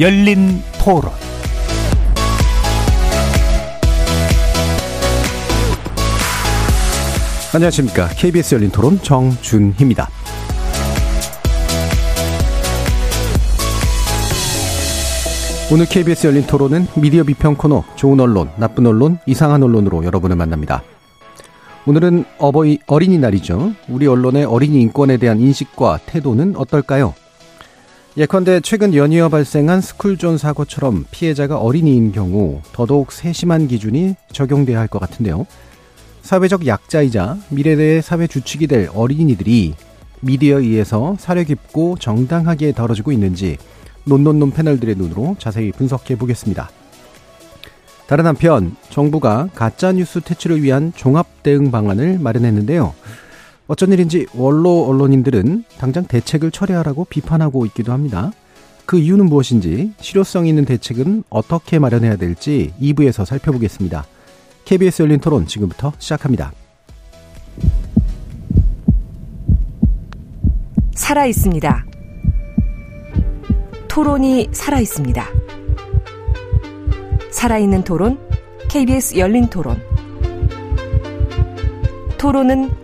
열린 토론 안녕하십니까. KBS 열린 토론 정준희입니다. 오늘 KBS 열린 토론은 미디어 비평 코너 좋은 언론, 나쁜 언론, 이상한 언론으로 여러분을 만납니다. 오늘은 어버이 어린이날이죠. 우리 언론의 어린이 인권에 대한 인식과 태도는 어떨까요? 예컨대 최근 연이어 발생한 스쿨존 사고처럼 피해자가 어린이인 경우 더더욱 세심한 기준이 적용돼야 할 것 같은데요. 사회적 약자이자 미래의 사회 주축이 될 어린이들이 미디어에 의해서 사려 깊고 정당하게 다뤄지고 있는지 논논논 패널들의 눈으로 자세히 분석해 보겠습니다. 다른 한편 정부가 가짜 뉴스 퇴치를 위한 종합 대응 방안을 마련했는데요. 어쩐 일인지 원로 언론인들은 당장 대책을 철회하라고 비판하고 있기도 합니다. 그 이유는 무엇인지 실효성 있는 대책은 어떻게 마련해야 될지 2부에서 살펴보겠습니다. KBS 열린 토론 지금부터 시작합니다. 살아 있습니다. 토론이 살아 있습니다. 살아있는 토론, KBS 열린 토론. 토론은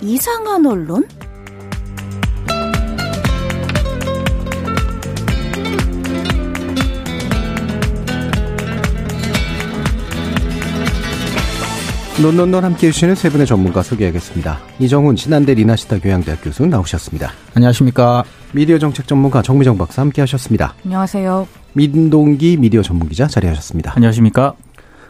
이상한 언론? 논논논 함께 해주시는 세 분의 전문가 소개하겠습니다. 이정훈 신한대 리나시타 교양대학 교수 나오셨습니다. 안녕하십니까. 미디어 정책 전문가 정미정 박사 함께 하셨습니다. 안녕하세요. 민동기 미디어 전문기자 자리하셨습니다. 안녕하십니까.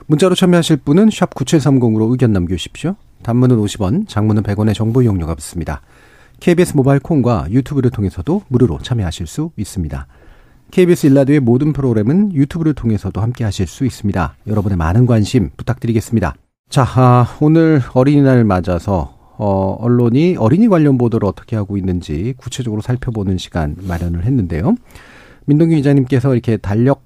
문자로 참여하실 분은 샵 9730으로 의견 남겨주십시오. 단문은 50원, 장문은 100원의 정보 이용료가 붙습니다. KBS 모바일 콩과 유튜브를 통해서도 무료로 참여하실 수 있습니다. KBS 일라디오의 모든 프로그램은 유튜브를 통해서도 함께 하실 수 있습니다. 여러분의 많은 관심 부탁드리겠습니다. 자, 아, 오늘 어린이날 맞아서 어, 언론이 어린이 관련 보도를 어떻게 하고 있는지 구체적으로 살펴보는 시간 마련을 했는데요. 민동기 기자님께서 이렇게 달력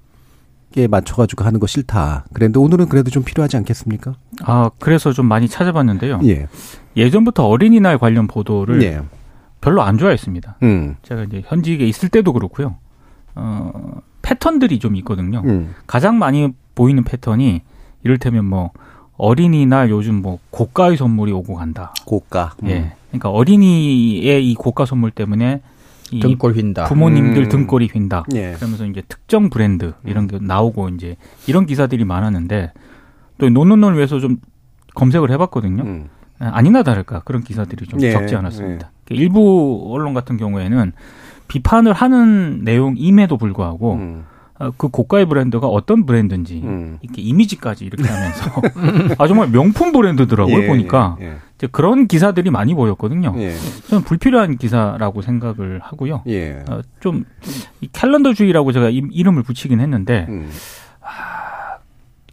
에 맞춰가지고 하는 거 싫다. 그랬는데 오늘은 그래도 좀 필요하지 않겠습니까? 아, 그래서 좀 많이 찾아봤는데요. 예. 예전부터 어린이날 관련 보도를 예. 별로 안 좋아했습니다. 음. 제가 이제 현직에 있을 때도 그렇고요. 어, 패턴들이 좀 있거든요. 음. 가장 많이 보이는 패턴이 이를테면 뭐 어린이날 요즘 뭐 고가의 선물이 오고 간다. 고가. 음. 예. 그러니까 어린이의 이 고가 선물 때문에 이 등골 휜다. 부모님들 음. 등골이 휜다. 예. 그러면서 이제 특정 브랜드 이런 게 나오고 이제 이런 기사들이 많았는데 또 논논논을 위해서 좀 검색을 해봤거든요. 음. 아니나 다를까 그런 기사들이 좀 예, 적지 않았습니다. 일부 언론 같은 경우에는 비판을 하는 내용임에도 불구하고 음. 어, 그 고가의 브랜드가 어떤 브랜드인지 음. 이렇게 이미지까지 이렇게 하면서 아 정말 명품 브랜드더라고요 예, 보니까 예, 이제 그런 기사들이 많이 보였거든요. 예. 저는 불필요한 기사라고 생각을 하고요. 예. 어, 좀이 캘린더주의라고 제가 이, 이름을 붙이긴 했는데 음.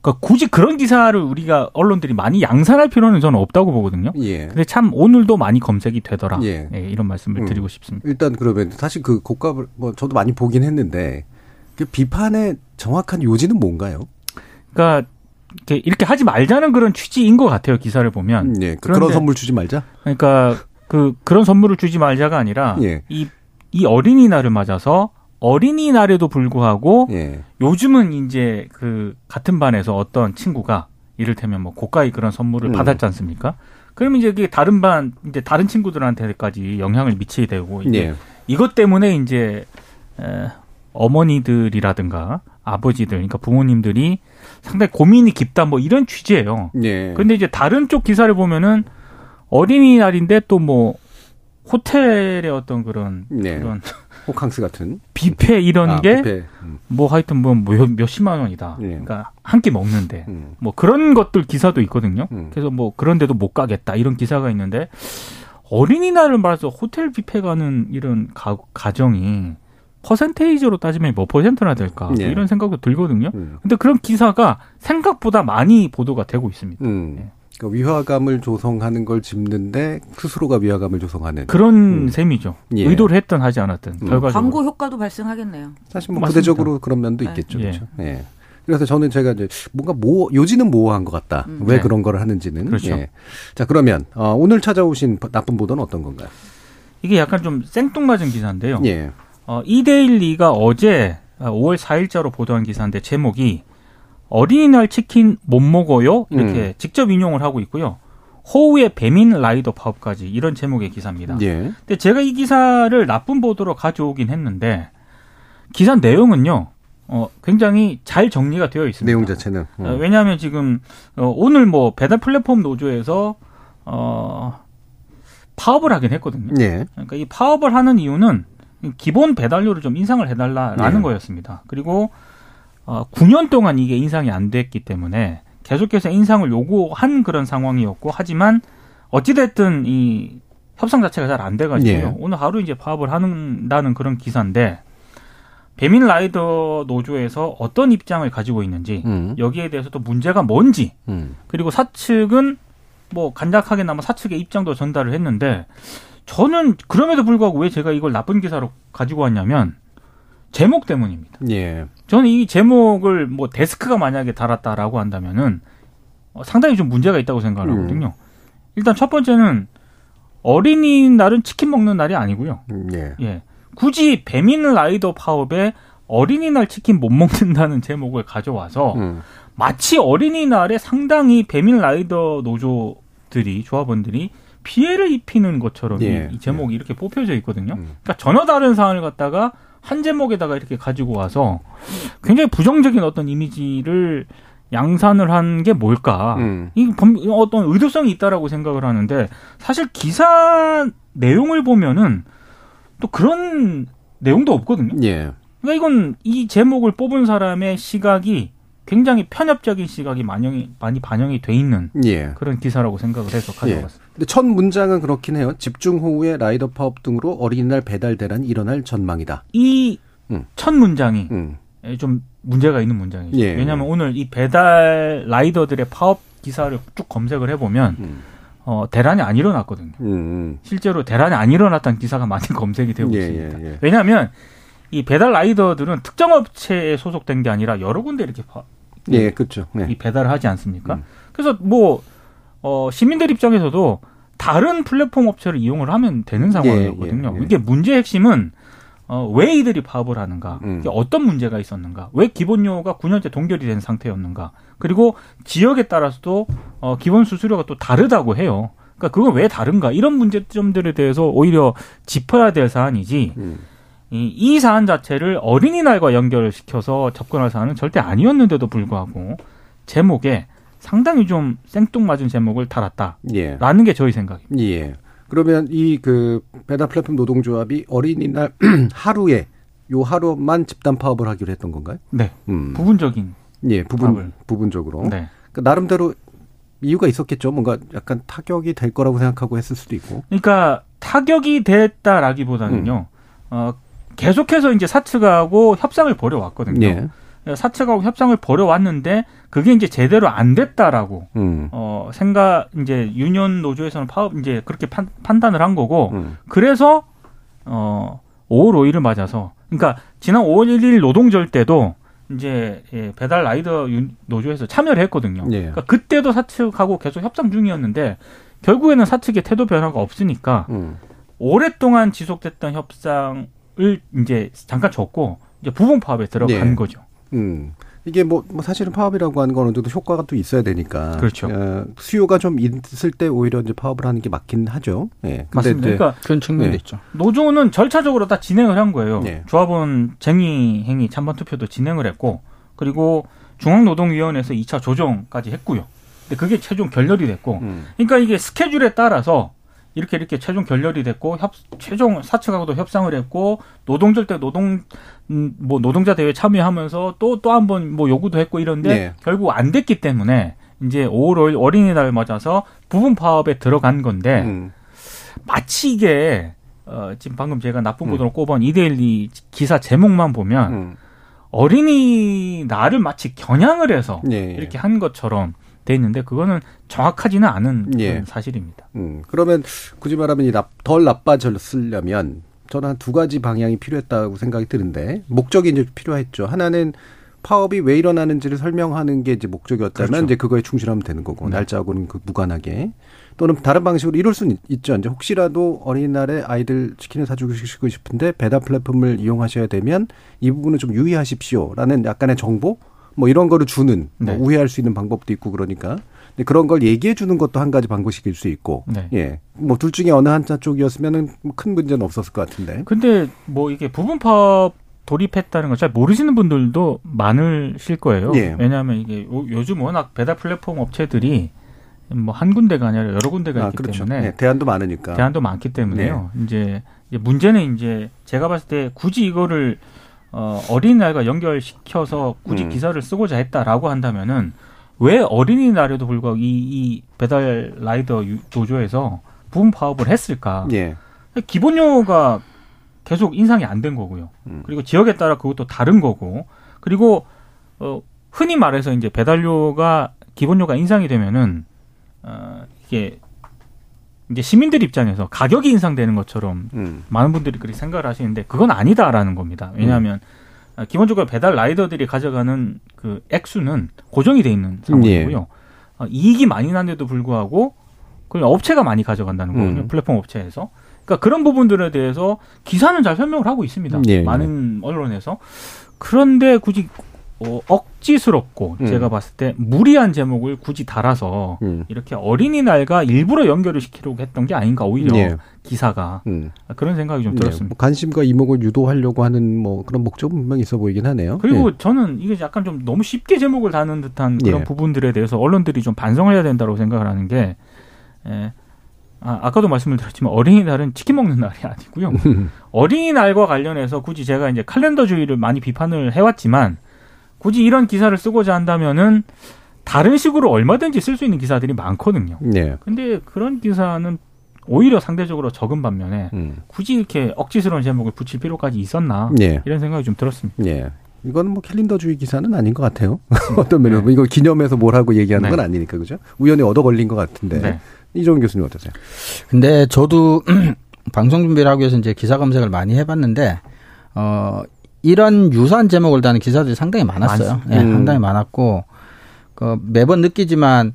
그러니까 굳이 그런 기사를 우리가 언론들이 많이 양산할 필요는 저는 없다고 보거든요. 예. 근데 참 오늘도 많이 검색이 되더라. 예. 예, 이런 말씀을 음. 드리고 싶습니다. 일단 그러면 사실 그 고가 뭐 저도 많이 보긴 했는데 그 비판의 정확한 요지는 뭔가요? 그러니까 이렇게, 이렇게 하지 말자는 그런 취지인 것 같아요. 기사를 보면. 예. 그 그런데- 그런 선물 주지 말자. 그러니까 그 그런 선물을 주지 말자가 아니라 예. 이, 이 어린이날을 맞아서 어린이날에도 불구하고 예. 요즘은 이제 그 같은 반에서 어떤 친구가 이를테면 뭐 고가의 그런 선물을 음. 받았지 않습니까? 그러면 이제 그게 다른 반 이제 다른 친구들한테까지 영향을 미치게 되고 예. 이것 때문에 이제 에, 어머니들이라든가 아버지들 그러니까 부모님들이 상당히 고민이 깊다 뭐 이런 취지예요. 예. 근데 이제 다른 쪽 기사를 보면은 어린이날인데 또 뭐 호텔의 어떤 그런 네. 그런 호캉스 같은 뷔페 이런 아, 게 뷔페. 음. 뭐 하여튼 뭐 몇, 몇십만 원이다. 예. 그러니까 한 끼 먹는데 음. 뭐 그런 것들 기사도 있거든요. 음. 그래서 뭐 그런데도 못 가겠다 이런 기사가 있는데 어린이날을 말해서 호텔 뷔페 가는 이런 가, 가정이 퍼센테이지로 따지면 몇 퍼센트나 될까 뭐 예. 이런 생각도 들거든요. 음. 근데 그런 기사가 생각보다 많이 보도가 되고 있습니다. 음. 네. 그러니까 위화감을 조성하는 걸 짚는데 스스로가 위화감을 조성하는. 그런 음. 셈이죠. 예. 의도를 했든 하지 않았든 음. 결과적으로. 광고 효과도 발생하겠네요. 사실 뭐 맞습니다. 부대적으로 그런 면도 네. 있겠죠. 예. 그렇죠. 예. 그래서 저는 제가 이제 뭔가 모 요지는 모호한 것 같다. 음. 왜 네. 그런 걸 하는지는. 그렇죠. 예. 자 그러면 어, 오늘 찾아오신 나쁜 보도는 어떤 건가요? 이게 약간 좀 생뚱맞은 기사인데요. 예. 어, 이데일리가 어제 5월 4일자로 보도한 기사인데 제목이 어린이날 치킨 못 먹어요 이렇게 음. 직접 인용을 하고 있고요. 호우의 배민 라이더 파업까지 이런 제목의 기사입니다. 예. 근데 제가 이 기사를 나쁜 보도로 가져오긴 했는데 기사 내용은요. 어, 굉장히 잘 정리가 되어 있습니다. 내용 자체는. 음. 어, 왜냐하면 지금 어, 오늘 뭐 배달 플랫폼 노조에서 어, 파업을 하긴 했거든요. 예. 그러니까 이 파업을 하는 이유는 기본 배달료를 좀 인상을 해달라라는 네. 거였습니다. 그리고 어, 9년 동안 이게 인상이 안 됐기 때문에 계속해서 인상을 요구한 그런 상황이었고 하지만 어찌됐든 이 협상 자체가 잘 안 돼가지고요. 예. 오늘 하루 이제 파업을 한다는 그런 기사인데 배민 라이더 노조에서 어떤 입장을 가지고 있는지 음. 여기에 대해서 또 문제가 뭔지 음. 그리고 사측은 뭐 간략하게나마 사측의 입장도 전달을 했는데 저는 그럼에도 불구하고 왜 제가 이걸 나쁜 기사로 가지고 왔냐면 제목 때문입니다. 예. 저는 이 제목을 뭐 데스크가 만약에 달았다라고 한다면은 어, 상당히 좀 문제가 있다고 생각을 음. 하거든요. 일단 첫 번째는 어린이날은 치킨 먹는 날이 아니고요. 음, 예. 예. 굳이 배민 라이더 파업에 어린이날 치킨 못 먹는다는 제목을 가져와서 음. 마치 어린이날에 상당히 배민 라이더 노조들이 조합원들이 피해를 입히는 것처럼 이- 예. 이, 제목이 이렇게 뽑혀져 있거든요. 음. 그러니까 전혀 다른 사안을 갖다가 한 제목에다가 이렇게 가지고 와서 굉장히 부정적인 어떤 이미지를 양산을 한 게 뭘까? 음. 이 범- 어떤 의도성이 있다라고 생각을 하는데 사실 기사 내용을 보면은 또 그런 내용도 없거든요. 예. 그러니까 이건 이 제목을 뽑은 사람의 시각이 굉장히 편협적인 시각이 반영이 많이 반영이 돼 있는 예. 그런 기사라고 생각을 해서 가져왔습니다. 근데 첫 문장은 그렇긴 해요. 집중 호우에 라이더 파업 등으로 어린이날 배달 대란이 일어날 전망이다. 이첫 음. 문장이 음. 좀 문제가 있는 문장이죠. 예. 왜냐하면 오늘 이 배달 라이더들의 파업 기사를 쭉 검색을 해보면 음. 어, 대란이 안 일어났거든요. 음. 실제로 대란이 안 일어났다는 기사가 많이 검색이 되고 예, 있습니다. 예, 예. 왜냐하면 이 배달 라이더들은 특정 업체에 소속된 게 아니라 여러 군데 이렇게 파- 예, 그렇죠. 네. 이 배달을 하지 않습니까? 음. 그래서 뭐 어, 시민들 입장에서도 다른 플랫폼 업체를 이용을 하면 되는 상황이거든요. 예, 예. 이게 문제의 핵심은 어, 왜 이들이 파업을 하는가? 음. 어떤 문제가 있었는가? 왜 기본료가 9년째 동결이 된 상태였는가? 그리고 지역에 따라서도 어, 기본 수수료가 또 다르다고 해요. 그러니까 그건 왜 다른가? 이런 문제점들에 대해서 오히려 짚어야 될 사안이지. 음. 이, 이 사안 자체를 어린이날과 연결을 시켜서 접근할 사안은 절대 아니었는데도 불구하고 제목에 상당히 좀 생뚱맞은 제목을 달았다라는 예. 게 저희 생각입니다. 예. 그러면 이 그 배달 플랫폼 노동조합이 어린이날 하루에 요 하루만 집단 파업을 하기로 했던 건가요? 네, 음. 부분적인. 예, 부분 파업을. 부분적으로. 네. 그 나름대로 이유가 있었겠죠. 뭔가 약간 타격이 될 거라고 생각하고 했을 수도 있고. 그러니까 타격이 됐다라기보다는요. 음. 어, 계속해서 이제 사측하고 협상을 벌여왔거든요. 예. 사측하고 협상을 벌여왔는데 그게 이제 제대로 안 됐다라고 음. 어 생각 이제 유니온 노조에서는 파업 이제 그렇게 판, 판단을 한 거고 음. 그래서 어 5월 5일을 맞아서 그러니까 지난 5월 1일 노동절 때도 이제 예, 배달 라이더 유- 노조에서 참여를 했거든요. 예. 그러니까 그때도 사측하고 계속 협상 중이었는데 결국에는 사측의 태도 변화가 없으니까 음. 오랫동안 지속됐던 협상 을 이제 잠깐 줬고 이제 부분 파업에 들어간 예. 거죠. 음. 이게 뭐, 뭐 사실은 파업이라고 하는 건 어느 정도 효과가 또 있어야 되니까. 그렇죠. 어, 수요가 좀 있을 때 오히려 이제 파업을 하는 게 맞긴 하죠. 예. 맞습니다. 이제 그러니까 그런 측면도 네. 있죠. 노조는 절차적으로 다 진행을 한 거예요. 네. 조합원 쟁의 행위 찬반 투표도 진행을 했고 그리고 중앙노동위원회에서 2차 조정까지 했고요. 근데 그게 최종 결렬이 됐고 음. 그러니까 이게 스케줄에 따라서 이렇게 이렇게 최종 결렬이 됐고 협 최종 사측하고도 협상을 했고 노동절 때 노동 음, 뭐 노동자 대회 참여하면서 또 또 한 번 뭐 요구도 했고 이런데 네. 결국 안 됐기 때문에 이제 5월 5일 어린이날 맞아서 부분 파업에 들어간 건데 음. 마치 이게 어, 지금 방금 제가 나쁜 보도로 꼽은 이데일리 기사 제목만 보면 음. 어린이 날을 마치 겨냥을 해서 예, 예. 이렇게 한 것처럼 돼 있는데 그거는 정확하지는 않은 예. 사실입니다. 음, 그러면 굳이 말하면 덜 나빠졌으려면 저는 한 두 가지 방향이 필요했다고 생각이 드는데 목적이 이제 필요했죠. 하나는 파업이 왜 일어나는지를 설명하는 게 이제 목적이었다면 그렇죠. 이제 그거에 충실하면 되는 거고 네. 날짜하고는 그 무관하게 또는 다른 방식으로 이룰 수는 있죠. 이제 혹시라도 어린이날에 아이들 치킨을 사주고 싶은데 배달 플랫폼을 이용하셔야 되면 이 부분은 좀 유의하십시오라는 약간의 정보 뭐 이런 거를 주는 뭐 네. 우회할 수 있는 방법도 있고 그러니까 근데 그런 걸 얘기해 주는 것도 한 가지 방법일 수 있고 네. 예 뭐 둘 중에 어느 한자 쪽이었으면은 뭐큰 문제는 없었을 것 같은데 근데 뭐 이게 부분 파업 돌입했다는 걸 잘 모르시는 분들도 많으실 거예요. 예. 왜냐하면 이게 요- 요즘 워낙 배달 플랫폼 업체들이 뭐 한 군데가 아니라 여러 군데가 아 있기 그렇죠 때문에 예, 대안도 많으니까 대안도 많기 때문에요. 이제, 이제 문제는 이제 제가 봤을 때 굳이 이거를 어, 어린이날과 연결시켜서 굳이 음. 기사를 쓰고자 했다라고 한다면은 왜 어린이날에도 불구하고 이, 이 배달 라이더 유- 노조에서 부분 파업을 했을까? 예 기본료가 계속 인상이 안 된 거고요. 음. 그리고 지역에 따라 그것도 다른 거고. 그리고 어 흔히 말해서 이제 배달료가 기본료가 인상이 되면은 어 이게 이제 시민들 입장에서 가격이 인상되는 것처럼 음. 많은 분들이 그렇게 생각을 하시는데 그건 아니다라는 겁니다. 왜냐하면 어, 기본적으로 배달 라이더들이 가져가는 그 액수는 고정이 돼 있는 상황이고요. 어, 이익이 많이 난데도 불구하고 그걸 업체가 많이 가져간다는 거거든요. 음. 플랫폼 업체에서. 그러니까 그런 부분들에 대해서 기사는 잘 설명을 하고 있습니다. 예, 예. 많은 언론에서. 그런데 굳이 어, 억지스럽고 음. 제가 봤을 때 무리한 제목을 굳이 달아서 음. 이렇게 어린이날과 일부러 연결을 시키려고 했던 게 아닌가 오히려 예. 기사가 음. 그런 생각이 좀 네, 들었습니다. 뭐 관심과 이목을 유도하려고 하는 뭐 그런 목적은 분명히 있어 보이긴 하네요. 그리고 예. 저는 이게 약간 좀 너무 쉽게 제목을 다는 듯한 그런 예. 부분들에 대해서 언론들이 좀 반성을 해야 된다고 생각을 하는 게, 예. 아, 아까도 말씀을 드렸지만 어린이날은 치킨 먹는 날이 아니고요. 어린이날과 관련해서 굳이 제가 이제 칼렌더주의를 많이 비판을 해왔지만 굳이 이런 기사를 쓰고자 한다면은 다른 식으로 얼마든지 쓸 수 있는 기사들이 많거든요. 네. 근데 그런 기사는 오히려 상대적으로 적은 반면에 음. 굳이 이렇게 억지스러운 제목을 붙일 필요까지 있었나 예. 이런 생각이 좀 들었습니다. 예. 이거는 뭐 캘린더주의 기사는 아닌 것 같아요. 어떤 면으로 이걸 기념해서 뭘 하고 얘기하는 네. 건 아니니까 그죠? 우연히 얻어 걸린 것 같은데 네. 이종훈 교수님 어떠세요? 근데 저도 방송 준비를 하기 위해서 이제 기사 검색을 많이 해봤는데 어 이런 유사한 제목을 다는 기사들이 상당히 많았어요. 예, 음. 상당히 많았고 그 매번 느끼지만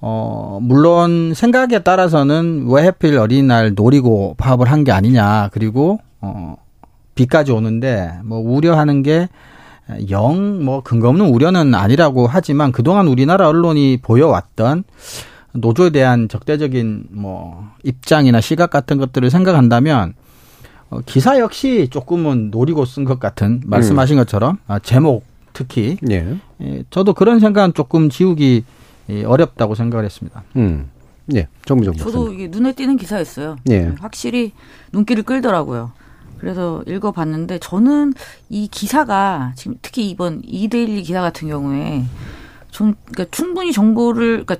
어 물론 생각에 따라서는 왜 하필 어린이날 노리고 파업을 한 게 아니냐 그리고 어 비까지 오는데 뭐 우려하는 게 영 뭐 근거 없는 우려는 아니라고 하지만 그동안 우리나라 언론이 보여왔던 노조에 대한 적대적인 뭐 입장이나 시각 같은 것들을 생각한다면 어, 기사 역시 조금은 노리고 쓴 것 같은 말씀하신 것처럼 아, 제목 특히 예. 예, 저도 그런 생각은 조금 지우기 예, 어렵다고 생각을 했습니다. 음. 예. 정무정 저도 눈에 띄는 기사였어요. 예. 확실히 눈길을 끌더라고요. 그래서 읽어봤는데 저는 이 기사가 지금 특히 이번 이데일리 기사 같은 경우에 좀 그러니까 충분히 정보를 그러니까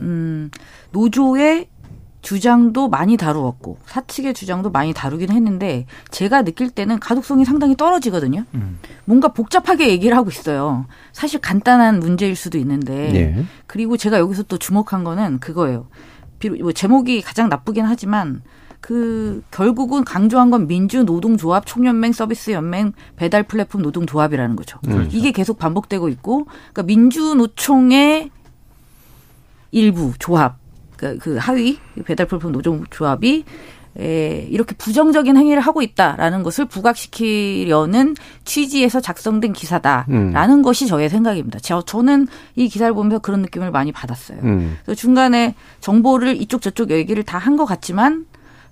음 노조의 주장도 많이 다루었고 사측의 주장도 많이 다루긴 했는데 제가 느낄 때는 가독성이 상당히 떨어지거든요. 음. 뭔가 복잡하게 얘기를 하고 있어요. 사실 간단한 문제일 수도 있는데 예. 그리고 제가 여기서 또 주목한 거는 그거예요. 비록 뭐 제목이 가장 나쁘긴 하지만 그 결국은 강조한 건 민주 노동조합 총연맹 서비스 연맹 배달 플랫폼 노동조합이라는 거죠. 이게 계속 반복되고 있고 그러니까 민주 노총의 일부 조합 그, 그 하위 배달 플랫폼 노동조합이 에, 이렇게 부정적인 행위를 하고 있다라는 것을 부각시키려는 취지에서 작성된 기사다라는 음. 것이 저의 생각입니다. 저, 저는 이 기사를 보면서 그런 느낌을 많이 받았어요. 음. 중간에 정보를 이쪽 저쪽 얘기를 다 한 것 같지만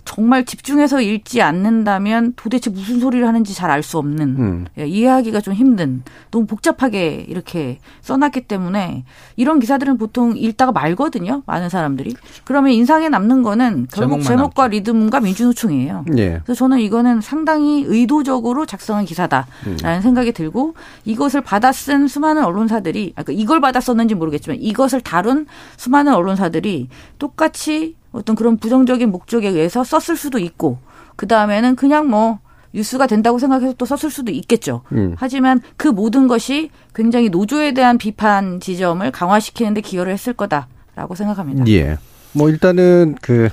정말 집중해서 읽지 않는다면 도대체 무슨 소리를 하는지 잘 알 수 없는 음. 예, 이해하기가 좀 힘든 너무 복잡하게 이렇게 써놨기 때문에 이런 기사들은 보통 읽다가 말거든요 많은 사람들이 그러면 인상에 남는 거는 결국 제목과 리듬과 민주노총이에요 예. 그래서 저는 이거는 상당히 의도적으로 작성한 기사다라는 생각이 들고 이것을 받아 쓴 수많은 언론사들이 아까 이걸 받아 썼는지 모르겠지만 이것을 다룬 수많은 언론사들이 똑같이 어떤 그런 부정적인 목적에 의해서 썼을 수도 있고 그 다음에는 그냥 뭐 뉴스가 된다고 생각해서 또 썼을 수도 있겠죠. 음. 하지만 그 모든 것이 굉장히 노조에 대한 비판 지점을 강화시키는데 기여를 했을 거다라고 생각합니다. 예. 뭐 일단은 그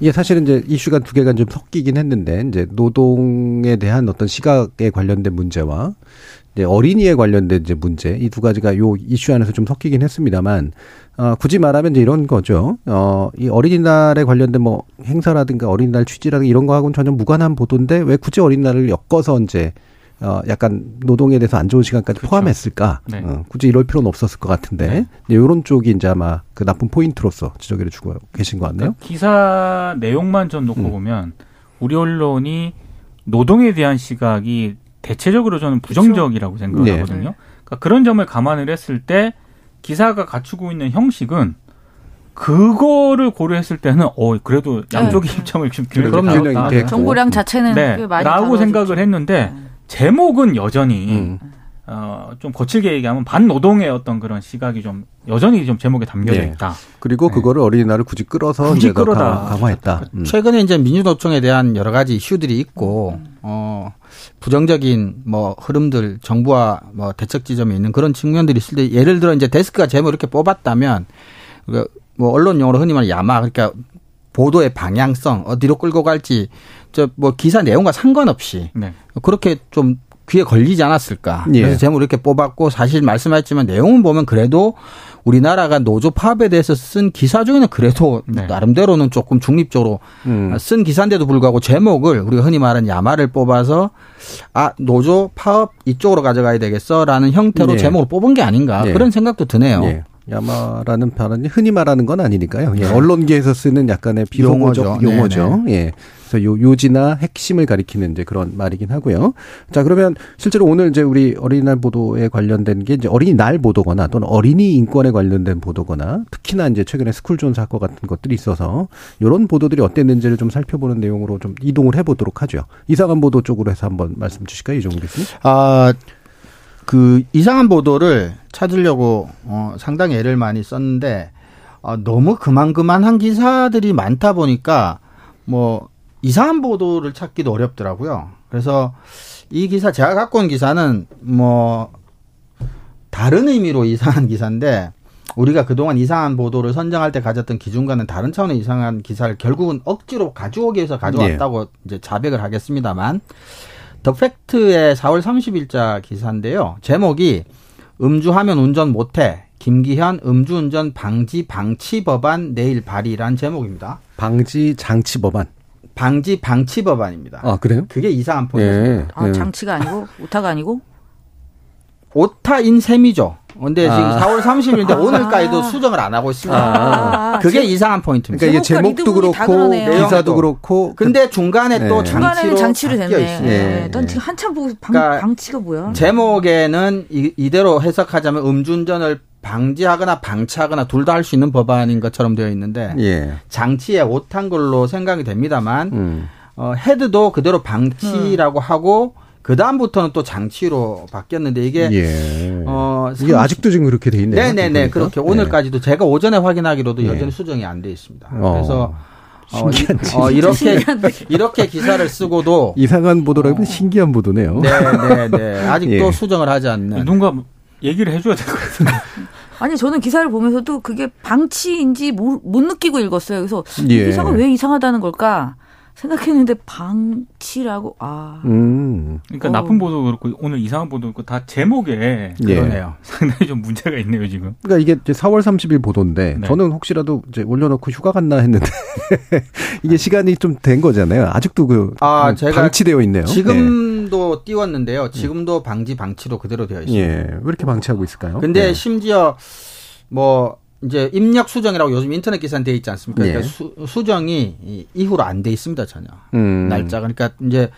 이게 사실은 이제 이슈가 두 개가 좀 섞이긴 했는데 이제 노동에 대한 어떤 시각에 관련된 문제와 이제 어린이에 관련된 이제 문제 이 두 가지가 요 이슈 안에서 좀 섞이긴 했습니다만 어 굳이 말하면 이제 이런 거죠. 어 이 어린이날에 관련된 뭐 행사라든가 어린이날 취지라든가 이런 거하고는 전혀 무관한 보도인데 왜 굳이 어린이날을 엮어서 이제 어 약간 노동에 대해서 안 좋은 시간까지 그렇죠. 포함했을까? 네. 어, 굳이 이럴 필요는 없었을 것 같은데 네. 이런 쪽이 이제 아마 그 나쁜 포인트로서 지적을 주고 계신 것 같네요. 그러니까 기사 내용만 좀 놓고 음. 보면 우리 언론이 노동에 대한 시각이 대체적으로 저는 부정적이라고 생각을 네. 하거든요. 그러니까 그런 점을 감안을 했을 때 기사가 갖추고 있는 형식은 그거를 고려했을 때는 어 그래도 양쪽의 입장을 좀. 균형이 됐고. 정보량 자체는 네, 꽤 많이 라고. 생각을 했는데 네. 제목은 여전히 음. 어, 좀 거칠게 얘기하면 반노동의 어떤 그런 시각이 좀 여전히 좀 제목에 담겨져 네. 있다. 그리고 네. 그거를 어린이날을 굳이 끌어서 굳이 끌어다. 강- 강화했다. 음. 최근에 이제 민주노총에 대한 여러 가지 이슈들이 있고 어 부정적인 뭐 흐름들 정부와 뭐 대책 지점에 있는 그런 측면들이 있을 때 예를 들어 이제 데스크가 제목 이렇게 뽑았다면 그뭐 언론 용어로 흔히 말하는 야마 그러니까 보도의 방향성 어디로 끌고 갈지 저 뭐 기사 내용과 상관없이 네. 그렇게 좀 귀에 걸리지 않았을까. 예. 그래서 제목을 이렇게 뽑았고 사실 말씀하셨지만 내용은 보면 그래도 우리나라가 노조 파업에 대해서 쓴 기사 중에는 그래도 네. 나름대로는 조금 중립적으로 음. 쓴 기사인데도 불구하고 제목을 우리가 흔히 말하는 야마를 뽑아서 아 노조 파업 이쪽으로 가져가야 되겠어라는 형태로 예. 제목을 뽑은 게 아닌가 예. 그런 생각도 드네요. 예. 야마라는 발언이 흔히 말하는 건 아니니까요. 예. 언론계에서 쓰는 약간의 비속어적 용어죠. 용어죠. 예. 그래서 요 요지나 핵심을 가리키는 이제 그런 말이긴 하고요. 자, 그러면 실제로 오늘 이제 우리 어린이날 보도에 관련된 게 이제 어린이날 보도거나 또는 어린이 인권에 관련된 보도거나 특히나 이제 최근에 스쿨존 사건 같은 것들이 있어서 이런 보도들이 어땠는지를 좀 살펴보는 내용으로 좀 이동을 해보도록 하죠. 이상한 보도 쪽으로 해서 한번 말씀 주실까요, 이종훈 교수님? 아, 그 이상한 보도를 찾으려고 어, 상당히 애를 많이 썼는데 어, 너무 그만그만한 기사들이 많다 보니까 뭐 이상한 보도를 찾기도 어렵더라고요. 그래서 이 기사 제가 갖고 온 기사는 뭐 다른 의미로 이상한 기사인데 우리가 그동안 이상한 보도를 선정할 때 가졌던 기준과는 다른 차원의 이상한 기사를 결국은 억지로 가져오기 위해서 가져왔다고 이제 자백을 하겠습니다만 더 팩트의 4월 30일자 기사인데요. 제목이 음주하면 운전 못해. 김기현 음주운전 방지 방치 법안 내일 발의란 제목입니다. 방지 장치 법안. 방지 방치 법안입니다. 아, 그래요? 그게 이상한 포인트입니다. 예. 아, 예. 장치가 아니고 오타가 아니고 오타인 셈이죠. 근데 지금 아. 4월 30일인데 오늘까지도 수정을 안 하고 있습니다. 아, 그게 제- 이상한 포인트입니다. 그러니까 이게 제목도 그렇고. 기사도 그렇고 근데 중간에 네. 또 장치로 냈네. 있습니다. 예, 네. 난 예. 지금 한참 보고 방, 그러니까 방치가 뭐야? 제목에는 이, 이대로 해석하자면 음주운전을 방지하거나 방치하거나 둘 다 할 수 있는 법안인 것처럼 되어 있는데 예. 장치에 오탄 걸로 생각이 됩니다만 음. 어, 헤드도 그대로 방치라고 하고 그 다음부터는 또 장치로 바뀌었는데 이게 예. 어, 이게 아직도 지금 그렇게 돼 있네요. 네네네. 그렇게 네. 오늘까지도 제가 오전에 확인하기로도 네. 여전히 수정이 안 돼 있습니다. 어. 그래서 어, 이, 신기한 어, 이렇게. 이렇게 기사를 쓰고도 이상한 보도라면 신기한 보도네요. 네네네 아직도 예. 수정을 하지 않는 누군가 얘기를 해줘야 될 것 같은데. 아니 저는 기사를 보면서도 그게 방치인지 모- 못 느끼고 읽었어요. 그래서 이 예. 기사가 왜 이상하다는 걸까 생각했는데 방치라고 아 음. 그러니까 어. 나쁜 보도 그렇고 오늘 이상한 보도 그렇고 다 제목에 예. 그러네요. 상당히 좀 문제가 있네요 지금. 그러니까 이게 이제 4월 30일 보도인데 네. 저는 혹시라도 이제 올려놓고 휴가 갔나 했는데 이게 시간이 좀 된 거잖아요. 아직도 그 아, 음, 제가 방치되어 있네요. 지금도 띄웠는데요. 지금도 방지 방치로 그대로 되어 예. 있습니다. 예. 왜 이렇게 방치하고 있을까요? 근데 예. 심지어 뭐 이제 입력 수정이라고 요즘 인터넷 기사는 돼 있지 않습니까? 예. 그러니까 수, 수정이 이- 이후로 안 돼 있습니다 전혀 음. 날짜가 그러니까 이제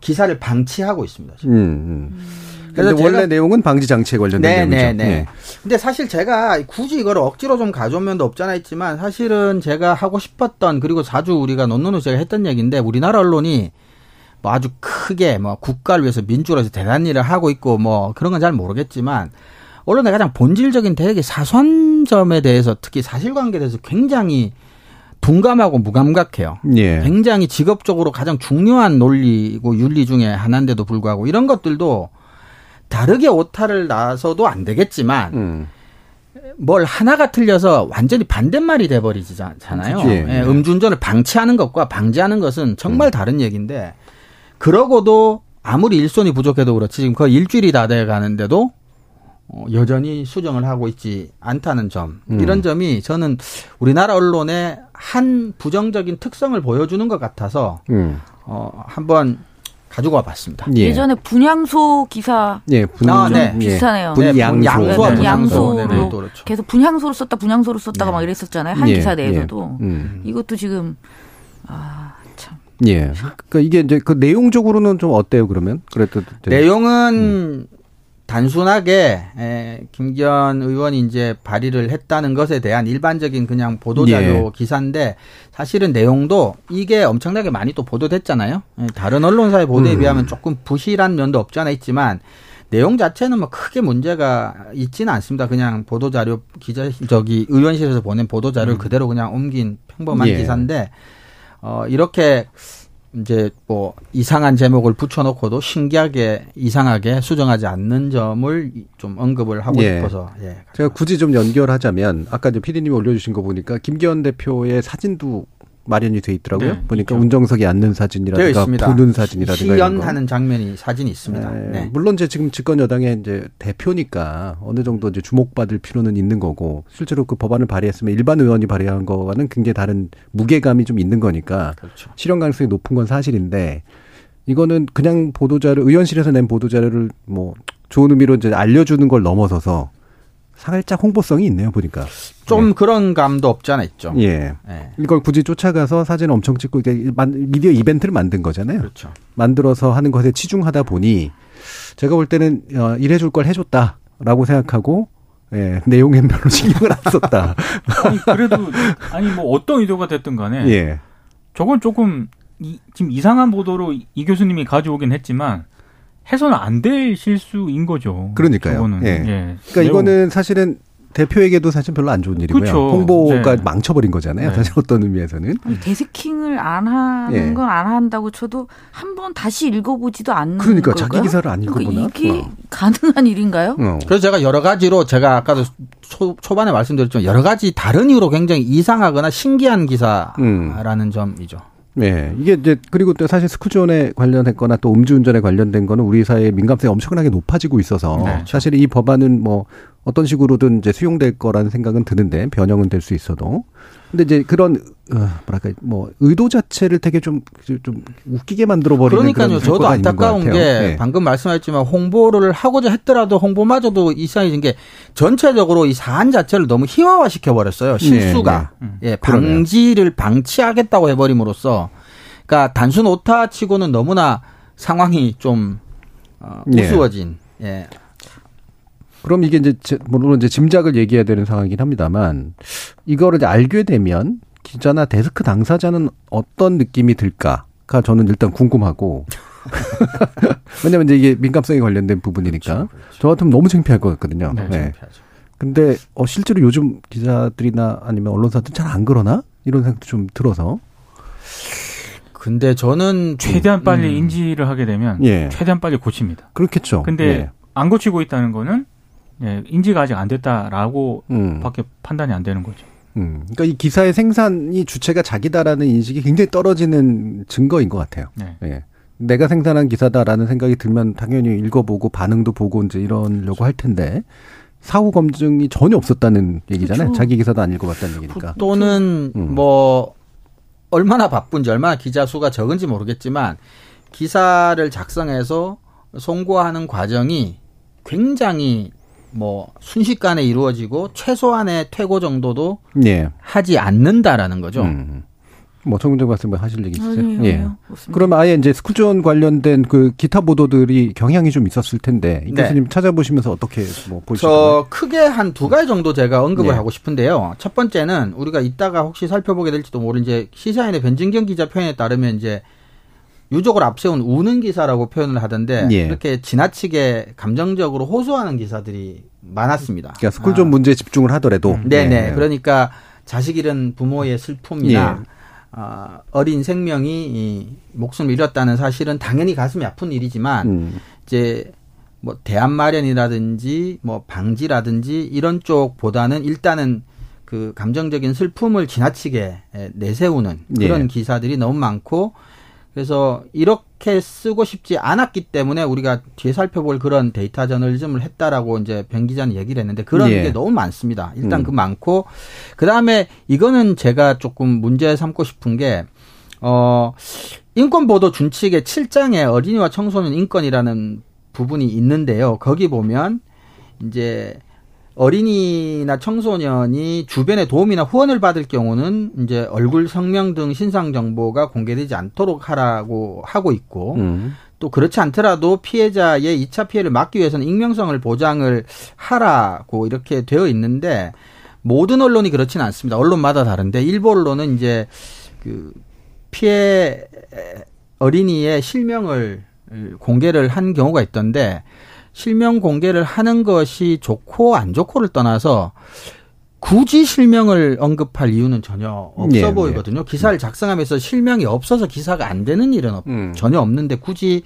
기사를 방치하고 있습니다. 지금. 음. 음. 그래서 근데 원래 내용은 방지 장치에 관련된 네, 내용이죠. 네, 네. 예. 근데 사실 제가 굳이 이걸 억지로 좀 가져온 면도 없잖아 있지만 사실은 제가 하고 싶었던 그리고 자주 우리가 논논을 제가 했던 얘기인데 우리나라 언론이 뭐 아주 크게 뭐 국가를 위해서 민주를 위해서 대단한 일을 하고 있고 뭐 그런 건 잘 모르겠지만 언론의 가장 본질적인 되게 사소한 점에 대해서 특히 사실관계에 대해서 굉장히 둔감하고 무감각해요. 예. 굉장히 직업적으로 가장 중요한 논리고 윤리 중에 하나인데도 불구하고 이런 것들도 다르게 오타를 나서도 안 되겠지만 음. 뭘 하나가 틀려서 완전히 반대말이 돼버리잖아요. 그치. 예, 음주운전을 방치하는 것과 방지하는 것은 정말 다른 얘기인데 그러고도 아무리 일손이 부족해도 그렇지 지금 거의 일주일이 다 돼 가는데도 어, 여전히 수정을 하고 있지 않다는 점 음. 이런 점이 저는 우리나라 언론의 한 부정적인 특성을 보여주는 것 같아서 음. 어, 한번 가지고 와봤습니다. 예. 예전에 분향소 기사 예, 분, 아, 네. 예. 비슷하네요. 분양소. 양소와 네, 분양소. 양소로 네, 네, 또 그렇죠. 계속 분향소로 썼다 분향소로 썼다가 막 이랬었잖아요. 한 예, 기사 예. 내에서도 음. 이것도 지금 아 참. 예. 그러니까 이게 이제 그 내용적으로는 좀 어때요, 그러면? 좀- 내용은 단순하게 에, 김기현 의원이 이제 발의를 했다는 것에 대한 일반적인 그냥 보도자료 예. 기사인데 사실은 내용도 이게 엄청나게 많이 또 보도됐잖아요. 예, 다른 언론사의 보도에 음. 비하면 조금 부실한 면도 없지 않아 있지만 내용 자체는 뭐 크게 문제가 있지는 않습니다. 그냥 보도자료 기자 저기 의원실에서 보낸 보도자료를 그대로 그냥 옮긴 평범한 음. 예. 기사인데 어 이렇게 이제 뭐 이상한 제목을 붙여놓고도 신기하게 이상하게 수정하지 않는 점을 좀 언급을 하고 예. 싶어서 예. 제가 굳이 좀 연결하자면 아까 이제 피디님이 올려주신 거 보니까 김기현 대표의 사진도 마련이 돼 있더라고요. 네, 보니까 있죠. 운정석이 앉는 사진이라든가. 부는 사진이라든가. 시연하는 장면이 사진이 있습니다. 네. 네. 물론 이제 지금 집권 여당의 이제 대표니까 어느 정도 이제 주목받을 필요는 있는 거고 실제로 그 법안을 발의했으면 일반 의원이 발의한 거와는 굉장히 다른 무게감이 좀 있는 거니까 그렇죠. 실현 가능성이 높은 건 사실인데 이거는 그냥 보도자료 의원실에서 낸 보도자료를 뭐 좋은 의미로 이제 알려주는 걸 넘어서서 살짝 홍보성이 있네요 보니까 좀 그런 감도 없지 않아 있죠. 예 예. 이걸 굳이 쫓아가서 사진을 엄청 찍고 만- 미디어 이벤트를 만든 거잖아요. 그렇죠. 만들어서 하는 것에 치중하다 보니 제가 볼 때는 어, 이래줄 걸 해줬다라고 생각하고 예, 내용엔 별로 신경을 안 썼다. 아니 그래도 아니 뭐 어떤 의도가 됐든 간에 예. 저건 조금 이, 지금 이상한 보도로 이, 이 교수님이 가져오긴 했지만 해서는 안 될 실수인 거죠. 그러니까요. 저거는. 예. 예. 그러니까 매우- 이거는 사실은 대표에게도 사실 별로 안 좋은 일이고요. 그쵸. 홍보가 네. 망쳐버린 거잖아요. 네. 사실 어떤 의미에서는. 아니, 데스킹을 안 하는 예. 건안 한다고 쳐도 한 번 다시 읽어보지도 않는 그러니까 걸까요? 자기 기사를 안 읽어보나? 그러니까 이게 어. 가능한 일인가요? 어. 그래서 제가 여러 가지로 제가 아까도 초, 초반에 말씀드렸지만 여러 가지 다른 이유로 굉장히 이상하거나 신기한 기사라는 점이죠. 네. 이게 이제 그리고 또 사실 스쿠존에 관련했거나 또 음주운전에 관련된 거는 우리 사회의 민감성이 엄청나게 높아지고 있어서 네. 사실 이 법안은 뭐 어떤 식으로든 이제 수용될 거라는 생각은 드는데 변형은 될 수 있어도 근데 이제 그런 어, 뭐랄까 뭐 의도 자체를 되게 좀좀 웃기게 만들어 버리는 그러니까요. 저도 안타까운 게. 네. 방금 말씀하셨지만 홍보를 하고자 했더라도 홍보마저도 이상해진 게 전체적으로 이 사안 자체를 너무 희화화 시켜 버렸어요. 실수가. 네, 네. 예. 방지를 방치하겠다고 해버림으로써 그러니까 단순 오타치고는 너무나 상황이 좀 어, 예. 우스워진. 예. 그럼 이게 이제 제- 물론 이제 짐작을 얘기해야 되는 상황이긴 합니다만 이거를 이제 알게 되면 기자나 데스크 당사자는 어떤 느낌이 들까가 저는 일단 궁금하고 왜냐면 이제 이게 민감성에 관련된 부분이니까 저 같으면 너무 창피할 것 같거든요. 네, 네. 근데 어 실제로 요즘 기자들이나 아니면 언론사들 잘 안 그러나 이런 생각도 좀 들어서 근데 저는 최대한 빨리 음. 인지를 하게 되면 예 최대한 빨리 고칩니다. 그렇겠죠. 근데 예. 안 고치고 있다는 거는 예, 인지가 아직 안 됐다라고 음. 밖에 판단이 안 되는 거죠. 음. 그러니까 이 기사의 생산이 주체가 자기다라는 인식이 굉장히 떨어지는 증거인 것 같아요. 네. 예. 내가 생산한 기사다라는 생각이 들면 당연히 읽어보고 반응도 보고 이제 이러려고 할 텐데 사후 검증이 전혀 없었다는 얘기잖아요. 그렇죠. 자기 기사도 안 읽어봤다는 얘기니까. 또는 음. 뭐 얼마나 바쁜지 얼마나 기자 수가 적은지 모르겠지만 기사를 작성해서 송고하는 과정이 굉장히 뭐 순식간에 이루어지고 최소한의 퇴고 정도도 예. 하지 않는다라는 거죠. 음. 뭐 정정 말씀 하실 얘기 있으세요? 아니요, 예. 없습니다. 그럼 아예 이제 스쿨존 관련된 그 기타 보도들이 경향이 좀 있었을 텐데 이 네. 교수님 찾아보시면서 어떻게 뭐 보시나요? 저 크게 한 두 가지 정도 제가 언급을 네. 하고 싶은데요. 첫 번째는 우리가 이따가 혹시 살펴보게 될지도 모르는 이제 시사인의 변진경 기자 표현에 따르면 이제 유족을 앞세운 우는 기사라고 표현을 하던데 예. 이렇게 지나치게 감정적으로 호소하는 기사들이 많았습니다. 그러니까 스쿨존 아. 문제에 집중을 하더라도 네네. 예. 그러니까 자식 잃은 부모의 슬픔이나 예. 아, 어린 생명이 이 목숨을 잃었다는 사실은 당연히 가슴이 아픈 일이지만 음. 이제 뭐 대안 마련이라든지 뭐 방지라든지 이런 쪽보다는 일단은 그 감정적인 슬픔을 지나치게 에, 내세우는 그런 예. 기사들이 너무 많고 그래서 이렇게 쓰고 싶지 않았기 때문에 우리가 뒤에 살펴볼 그런 데이터 저널리즘을 했다라고 이제 변 기자는 얘기를 했는데 그런 예. 게 너무 많습니다. 일단 음. 그 많고 그다음에 이거는 제가 조금 문제 삼고 싶은 게 어, 인권보도 준칙의 7장에 어린이와 청소년 인권이라는 부분이 있는데요. 거기 보면 이제 어린이나 청소년이 주변의 도움이나 후원을 받을 경우는 이제 얼굴 성명 등 신상 정보가 공개되지 않도록 하라고 하고 있고 음. 또 그렇지 않더라도 피해자의 2차 피해를 막기 위해서는 익명성을 보장을 하라고 이렇게 되어 있는데 모든 언론이 그렇지는 않습니다. 언론마다 다른데 일부 언론은 이제 그 피해 어린이의 실명을 공개를 한 경우가 있던데 실명 공개를 하는 것이 좋고 안 좋고를 떠나서 굳이 실명을 언급할 이유는 전혀 없어 예, 보이거든요. 기사를 작성하면서 실명이 없어서 기사가 안 되는 일은 없, 음. 전혀 없는데 굳이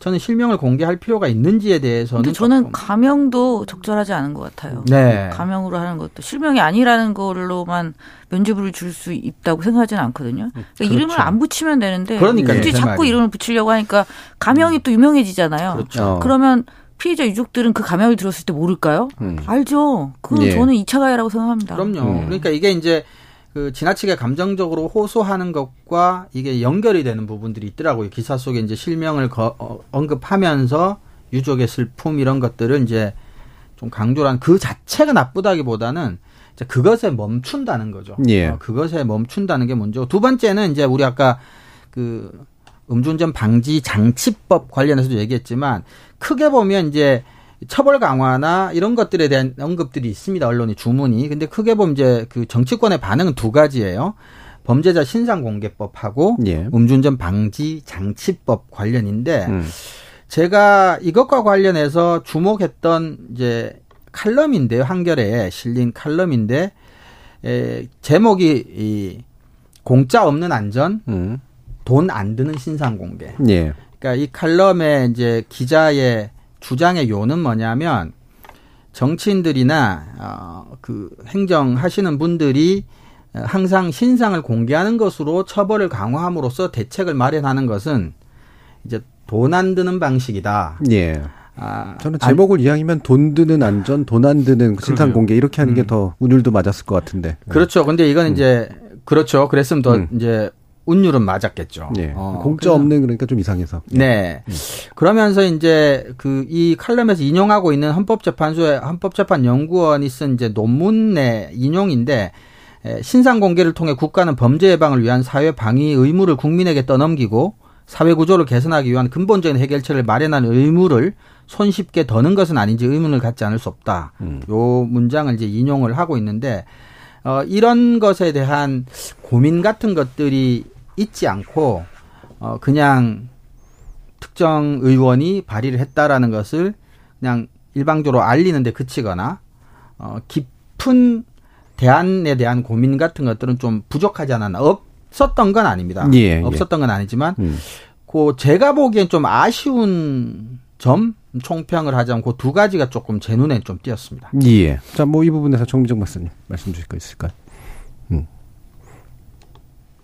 저는 실명을 공개할 필요가 있는지에 대해서는 근데 저는 가명도 적절하지 않은 것 같아요. 네. 가명으로 하는 것도 실명이 아니라는 걸로만 면죄부를 줄 수 있다고 생각하지는 않거든요. 그러니까 그렇죠. 이름을 안 붙이면 되는데 그러니까요, 굳이 제 자꾸. 이름을 붙이려고 하니까 가명이 또 유명해지잖아요. 그렇죠. 어. 그러면 피해자 유족들은 그 가명을 들었을 때 모를까요? 음. 알죠. 그건 예. 저는 2차 가해라고 생각합니다. 그럼요. 음. 그러니까 이게 이제 그 지나치게 감정적으로 호소하는 것과 이게 연결이 되는 부분들이 있더라고요. 기사 속에 이제 실명을 거- 어, 언급하면서 유족의 슬픔 이런 것들을 이제 좀 강조를 한그 자체가 나쁘다기보다는 이제 그것에 멈춘다는 거죠. 예. 어, 그것에 멈춘다는 게 먼저고 두 번째는 이제 우리 아까 그 음주운전 방지 장치법 관련해서도 얘기했지만 크게 보면 이제 처벌 강화나 이런 것들에 대한 언급들이 있습니다. 언론이 주문이. 근데 크게 보면 이제 그 정치권의 반응은 두 가지예요. 범죄자 신상 공개법하고 예. 음주운전 방지 장치법 관련인데 음. 제가 이것과 관련해서 주목했던 이제 칼럼인데요. 한겨레에 실린 칼럼인데 에, 제목이 이 공짜 없는 안전, 음. 돈 안 드는 신상 공개. 예. 그러니까 이 칼럼의 이제 기자의 주장의 요는 뭐냐면 정치인들이나 어그 행정하시는 분들이 항상 신상을 공개하는 것으로 처벌을 강화함으로써 대책을 마련하는 것은 이제 돈 안 드는 방식이다. 예. 아, 저는 제목을 이왕이면 돈 드는 안전, 돈 안 드는 신상. 공개 이렇게 하는 음. 게더 운율도 맞았을 것 같은데. 그렇죠. 근데 이건 이제 그렇죠. 그랬으면 더 음. 이제 운율은 맞았겠죠. 예. 어, 공짜 그래서- 없는 그러니까 좀 이상해서. 네. 그러면서 이제 그 이 칼럼에서 인용하고 있는 헌법재판소의 헌법재판연구원이 쓴 이제 논문의 인용인데 에, 신상 공개를 통해 국가는 범죄 예방을 위한 사회 방위 의무를 국민에게 떠넘기고 사회 구조를 개선하기 위한 근본적인 해결책을 마련하는 의무를 손쉽게 더는 것은 아닌지 의문을 갖지 않을 수 없다. 음. 요 문장을 이제 인용을 하고 있는데 어 이런 것에 대한 고민 같은 것들이 있지 않고 어 그냥 특정 의원이 발의를 했다라는 것을 그냥 일방적으로 알리는데 그치거나 어 깊은 대안에 대한 고민 같은 것들은 좀 부족하지 않았나 없었던 건 아닙니다. 예, 예. 없었던 건 아니지만 음. 그 제가 보기엔 좀 아쉬운 점 총평을 하자면 그 두 가지가 조금 제 눈에 좀 띄었습니다. 예. 자, 뭐 이 부분에서 정미정 박사님 말씀 주실 거 있을까요?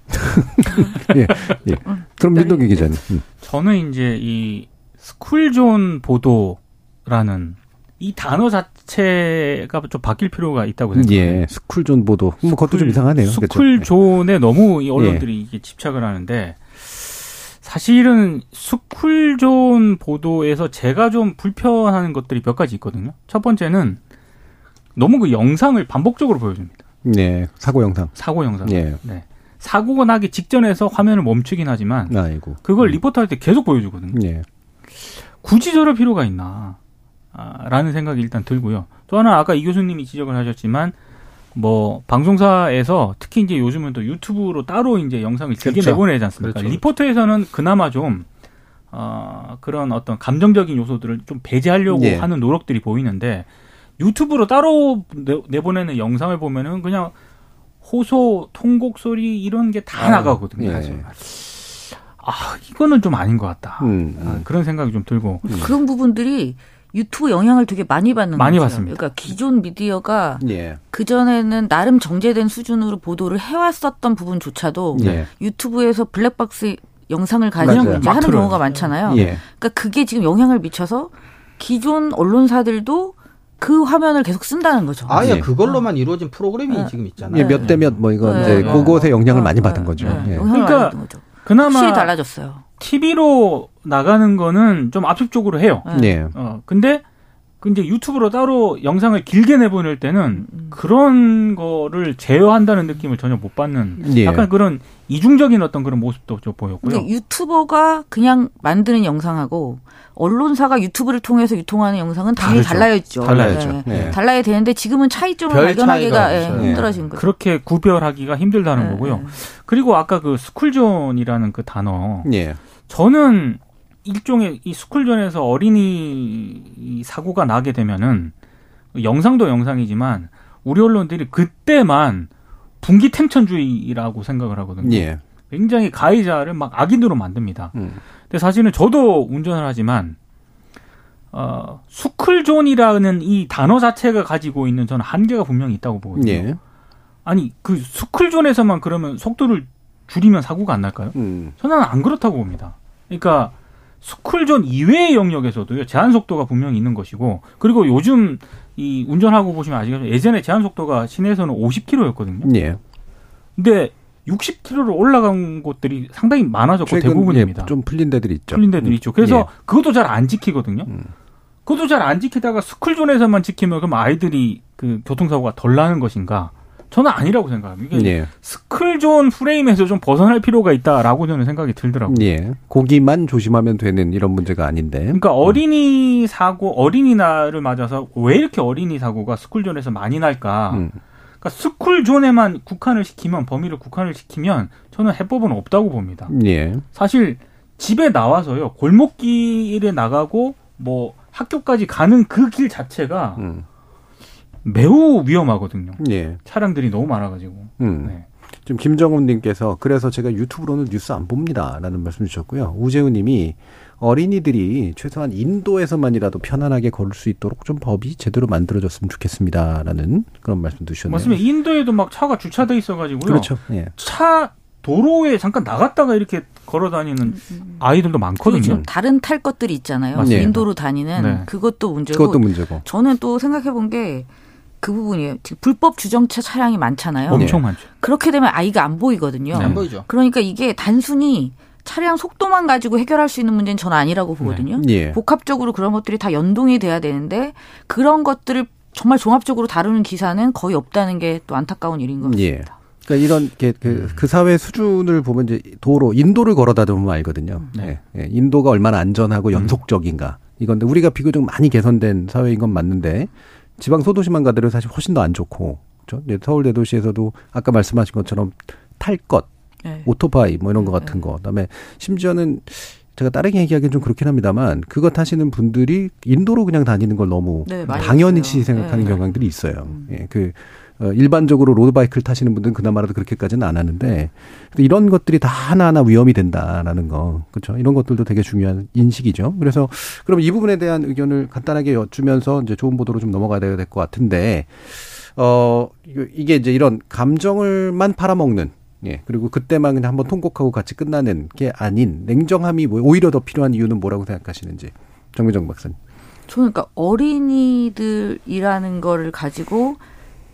음. 예, 예. 그럼 민동기 기자님. 음. 저는 이제 이 스쿨존 보도라는 이 단어 자체가 좀 바뀔 필요가 있다고 생각해요. 예, 스쿨존 보도. 뭐 그것도 좀 이상하네요. 그렇죠? 스쿨존에 너무 이 언론들이 이게 집착을 하는데 사실은 스쿨존 보도에서 제가 좀 불편한 것들이 몇 가지 있거든요. 첫 번째는 너무 그 영상을 반복적으로 보여줍니다. 네, 사고 영상. 사고 영상. 예. 네. 사고가 나기 직전에서 화면을 멈추긴 하지만 아이고. 그걸 리포트 할 때 계속 보여주거든요. 예. 굳이 저럴 필요가 있나? 아, 라는 생각이 일단 들고요. 또 하나 아까 이 교수님이 지적을 하셨지만 뭐 방송사에서 특히 이제 요즘은 또 유튜브로 따로 이제 영상을 길게 그렇죠. 내보내지 않습니까? 그렇죠. 리포터에서는 그나마 좀 어, 그런 어떤 감정적인 요소들을 좀 배제하려고 예. 하는 노력들이 보이는데 유튜브로 따로 내, 내보내는 영상을 보면은 그냥 호소, 통곡 소리 이런 게다 아, 나가거든요. 예. 아 이거는 좀 아닌 것 같다. 음, 아, 음. 그런 생각이 좀 들고 그런 부분들이 유튜브 영향을 되게 많이 받는 많이 거죠. 받습니다. 그러니까 기존 미디어가 예. 그 전에는 나름 정제된 수준으로 보도를 해왔었던 부분조차도 예. 유튜브에서 블랙박스 영상을 가지고 맞아요. 이제 막 하는. 경우가 많잖아요. 예. 그러니까 그게 지금 영향을 미쳐서 기존 언론사들도 그 화면을 계속 쓴다는 거죠. 아예 예. 그걸로만 이루어진 프로그램이 네. 지금 있잖아요. 예, 몇 대 몇 뭐 이거 네. 이제 네. 그곳에 영향을 많이 네. 받은 거죠. 네. 예. 그러니까 거죠. 그나마 확실히 달라졌어요. TV로 나가는 거는 좀 압축적으로 해요. 네. 예. 어 근데 그 이제 유튜브로 따로 영상을 길게 내보낼 때는 음. 그런 거를 제어한다는 느낌을 전혀 못 받는 예. 약간 그런 이중적인 어떤 그런 모습도 좀 보였고요. 근데 유튜버가 그냥 만드는 영상하고 언론사가 유튜브를 통해서 유통하는 영상은 당연히 다르죠. 달라야죠. 달라야죠. 네. 네. 달라야 되는데 지금은 차이점을 별 발견하기가 예. 힘들어진 거죠. 그렇게 구별하기가 힘들다는 네, 거고요. 네. 그리고 아까 그 스쿨존이라는 그 단어 예. 저는 일종의 이 스쿨존에서 어린이 이 사고가 나게 되면은 영상도 영상이지만 우리 언론들이 그때만 분기탱천 중이라고 생각을 하거든요. 예. 굉장히 가해자를 막 악인으로 만듭니다. 음. 근데 사실은 저도 운전을 하지만 어, 스쿨존이라는 이 단어 자체가 가지고 있는 저는 한계가 분명히 있다고 보거든요. 예. 아니 그 스쿨존에서만 그러면 속도를 줄이면 사고가 안 날까요? 음. 저는 안 그렇다고 봅니다. 그러니까 스쿨존 이외의 영역에서도요 제한 속도가 분명히 있는 것이고 그리고 요즘 이 운전하고 보시면 아시겠지만 예전에 제한 속도가 시내에서는 50km였거든요. 예. 근데 60km로 올라간 곳들이 상당히 많아졌고 대부분입니다. 예, 좀 풀린 데들이 있죠. 풀린 데들이 음. 있죠. 그래서 예. 그것도 잘 안 지키거든요. 음. 그것도 잘 안 지키다가 스쿨존에서만 지키면 그럼 아이들이 그 교통사고가 덜 나는 것인가? 저는 아니라고 생각합니다. 이게 예. 스쿨존 프레임에서 좀 벗어날 필요가 있다라고 저는 생각이 들더라고요. 예. 고기만 조심하면 되는 이런 문제가 아닌데. 그러니까 어린이 사고, 어린이날을 맞아서 왜 이렇게 어린이 사고가 스쿨존에서 많이 날까? 음. 그러니까 스쿨존에만 국한을 시키면 범위를 국한을 시키면 저는 해법은 없다고 봅니다. 예. 사실 집에 나와서요 골목길에 나가고 뭐 학교까지 가는 그 길 자체가 음. 매우 위험하거든요. 예. 차량들이 너무 많아가지고. 음. 네. 지금 김정훈님께서 그래서 제가 유튜브로는 뉴스 안 봅니다라는 말씀 주셨고요. 우재우님이 어린이들이 최소한 인도에서만이라도 편안하게 걸을 수 있도록 좀 법이 제대로 만들어졌으면 좋겠습니다라는 그런 말씀 주셨네요. 맞습니다. 인도에도 막 차가 주차돼 있어가지고요. 그렇죠. 예. 차 도로에 잠깐 나갔다가 이렇게 걸어 다니는 아이들도 많거든요. 그리고 다른 탈 것들이 있잖아요. 맞습니다. 인도로 다니는 네. 그것도 문제고 그것도 문제고. 저는 또 생각해 본 게 그 부분이에요. 지금 불법 주정차 차량이 많잖아요. 엄청 많죠. 그렇게 되면 아이가 안 보이거든요. 네. 안 보이죠. 그러니까 이게 단순히 차량 속도만 가지고 해결할 수 있는 문제는 저는 아니라고 보거든요. 예. 복합적으로 그런 것들이 다 연동이 돼야 되는데 그런 것들을 정말 종합적으로 다루는 기사는 거의 없다는 게 또 안타까운 일인 것 예. 같습니다. 그러니까 이런 게 그, 그 사회 수준을 보면 이제 도로 인도를 걸어다 보면 알거든요. 네. 예. 예. 인도가 얼마나 안전하고 연속적인가. 이건데 우리가 비교적 많이 개선된 사회인 건 맞는데 지방 소도시만 가더라도 사실 훨씬 더 안 좋고. 그렇죠? 서울 대도시에서도 아까 말씀하신 것처럼 탈 것, 네. 오토바이 뭐 이런 거 같은 거. 그다음에 심지어는 제가 다르게 얘기하기는 좀 그렇긴 합니다만 그거 타시는 분들이 인도로 그냥 다니는 걸 너무 네, 있어요. 생각하는 네. 경향들이 있어요. 예, 그 어, 일반적으로 로드바이크를 타시는 분들은 그나마라도 그렇게까지는 안 하는데 이런 것들이 다 하나하나 위험이 된다라는 거 그렇죠. 이런 것들도 되게 중요한 인식이죠. 그래서 그럼 이 부분에 대한 의견을 간단하게 여쭈면서 이제 좋은 보도로 좀 넘어가야 될 것 같은데 어 이게 이제 이런 감정을만 팔아먹는 예 그리고 그때만 그냥 한번 통곡하고 같이 끝나는 게 아닌 냉정함이 뭐 오히려 더 필요한 이유는 뭐라고 생각하시는지 정미정 박사님. 저는 그러니까 어린이들이라는 거를 가지고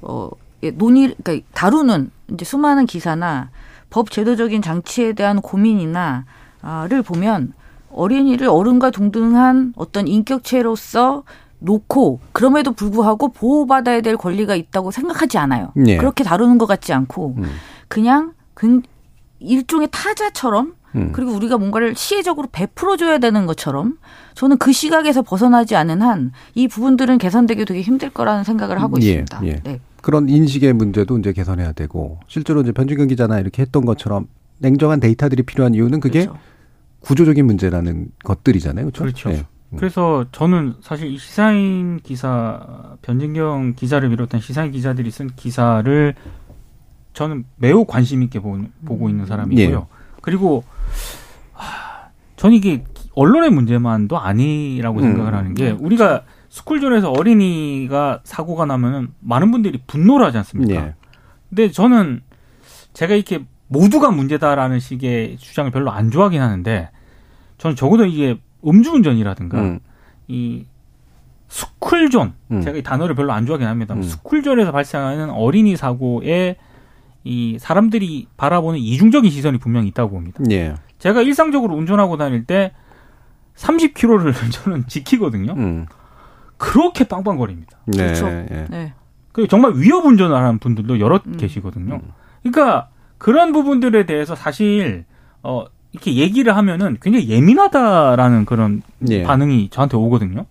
어 예, 논의 그러니까 다루는 이제 수많은 기사나 법 제도적인 장치에 대한 고민이나 아를 보면 어린이를 어른과 동등한 어떤 인격체로서 놓고 그럼에도 불구하고 보호받아야 될 권리가 있다고 생각하지 않아요. 예. 그렇게 다루는 것 같지 않고 음. 그냥 그 일종의 타자처럼 음. 그리고 우리가 뭔가를 시혜적으로 베풀어줘야 되는 것처럼 저는 그 시각에서 벗어나지 않은 한 이 부분들은 개선되기 되게 힘들 거라는 생각을 하고 예, 있습니다. 예. 네. 그런 인식의 문제도 이제 개선해야 되고 실제로 이제 변진경 기자나 이렇게 했던 것처럼 냉정한 데이터들이 필요한 이유는 그게 그렇죠. 구조적인 문제라는 것들이잖아요. 그렇죠? 그렇죠. 예. 그래서 저는 사실 이 시사인 기사 변진경 기자를 비롯한 시사인 기자들이 쓴 기사를 저는 매우 관심 있게 보, 보고 있는 사람이고요. 예. 그리고 하, 전 이게 언론의 문제만도 아니라고 음. 생각을 하는 게 우리가 스쿨존에서 어린이가 사고가 나면은 많은 분들이 분노를 하지 않습니까? 예. 근데 저는 제가 이렇게 모두가 문제다라는 식의 주장을 별로 안 좋아하긴 하는데 저는 적어도 이게 음주운전이라든가 음. 이 스쿨존 음. 제가 이 단어를 별로 안 좋아하긴 합니다. 음. 스쿨존에서 발생하는 어린이 사고에 이 사람들이 바라보는 이중적인 시선이 분명히 있다고 봅니다. 예. 제가 일상적으로 운전하고 다닐 때 30km를 저는 지키거든요. 음. 그렇게 빵빵거립니다. 네. 그렇죠. 예. 네. 그 정말 위협 운전을 하는 분들도 여러 음. 계시거든요. 그러니까 그런 부분들에 대해서 사실 어 이렇게 얘기를 하면은 굉장히 예민하다라는 그런 예. 반응이 저한테 오거든요.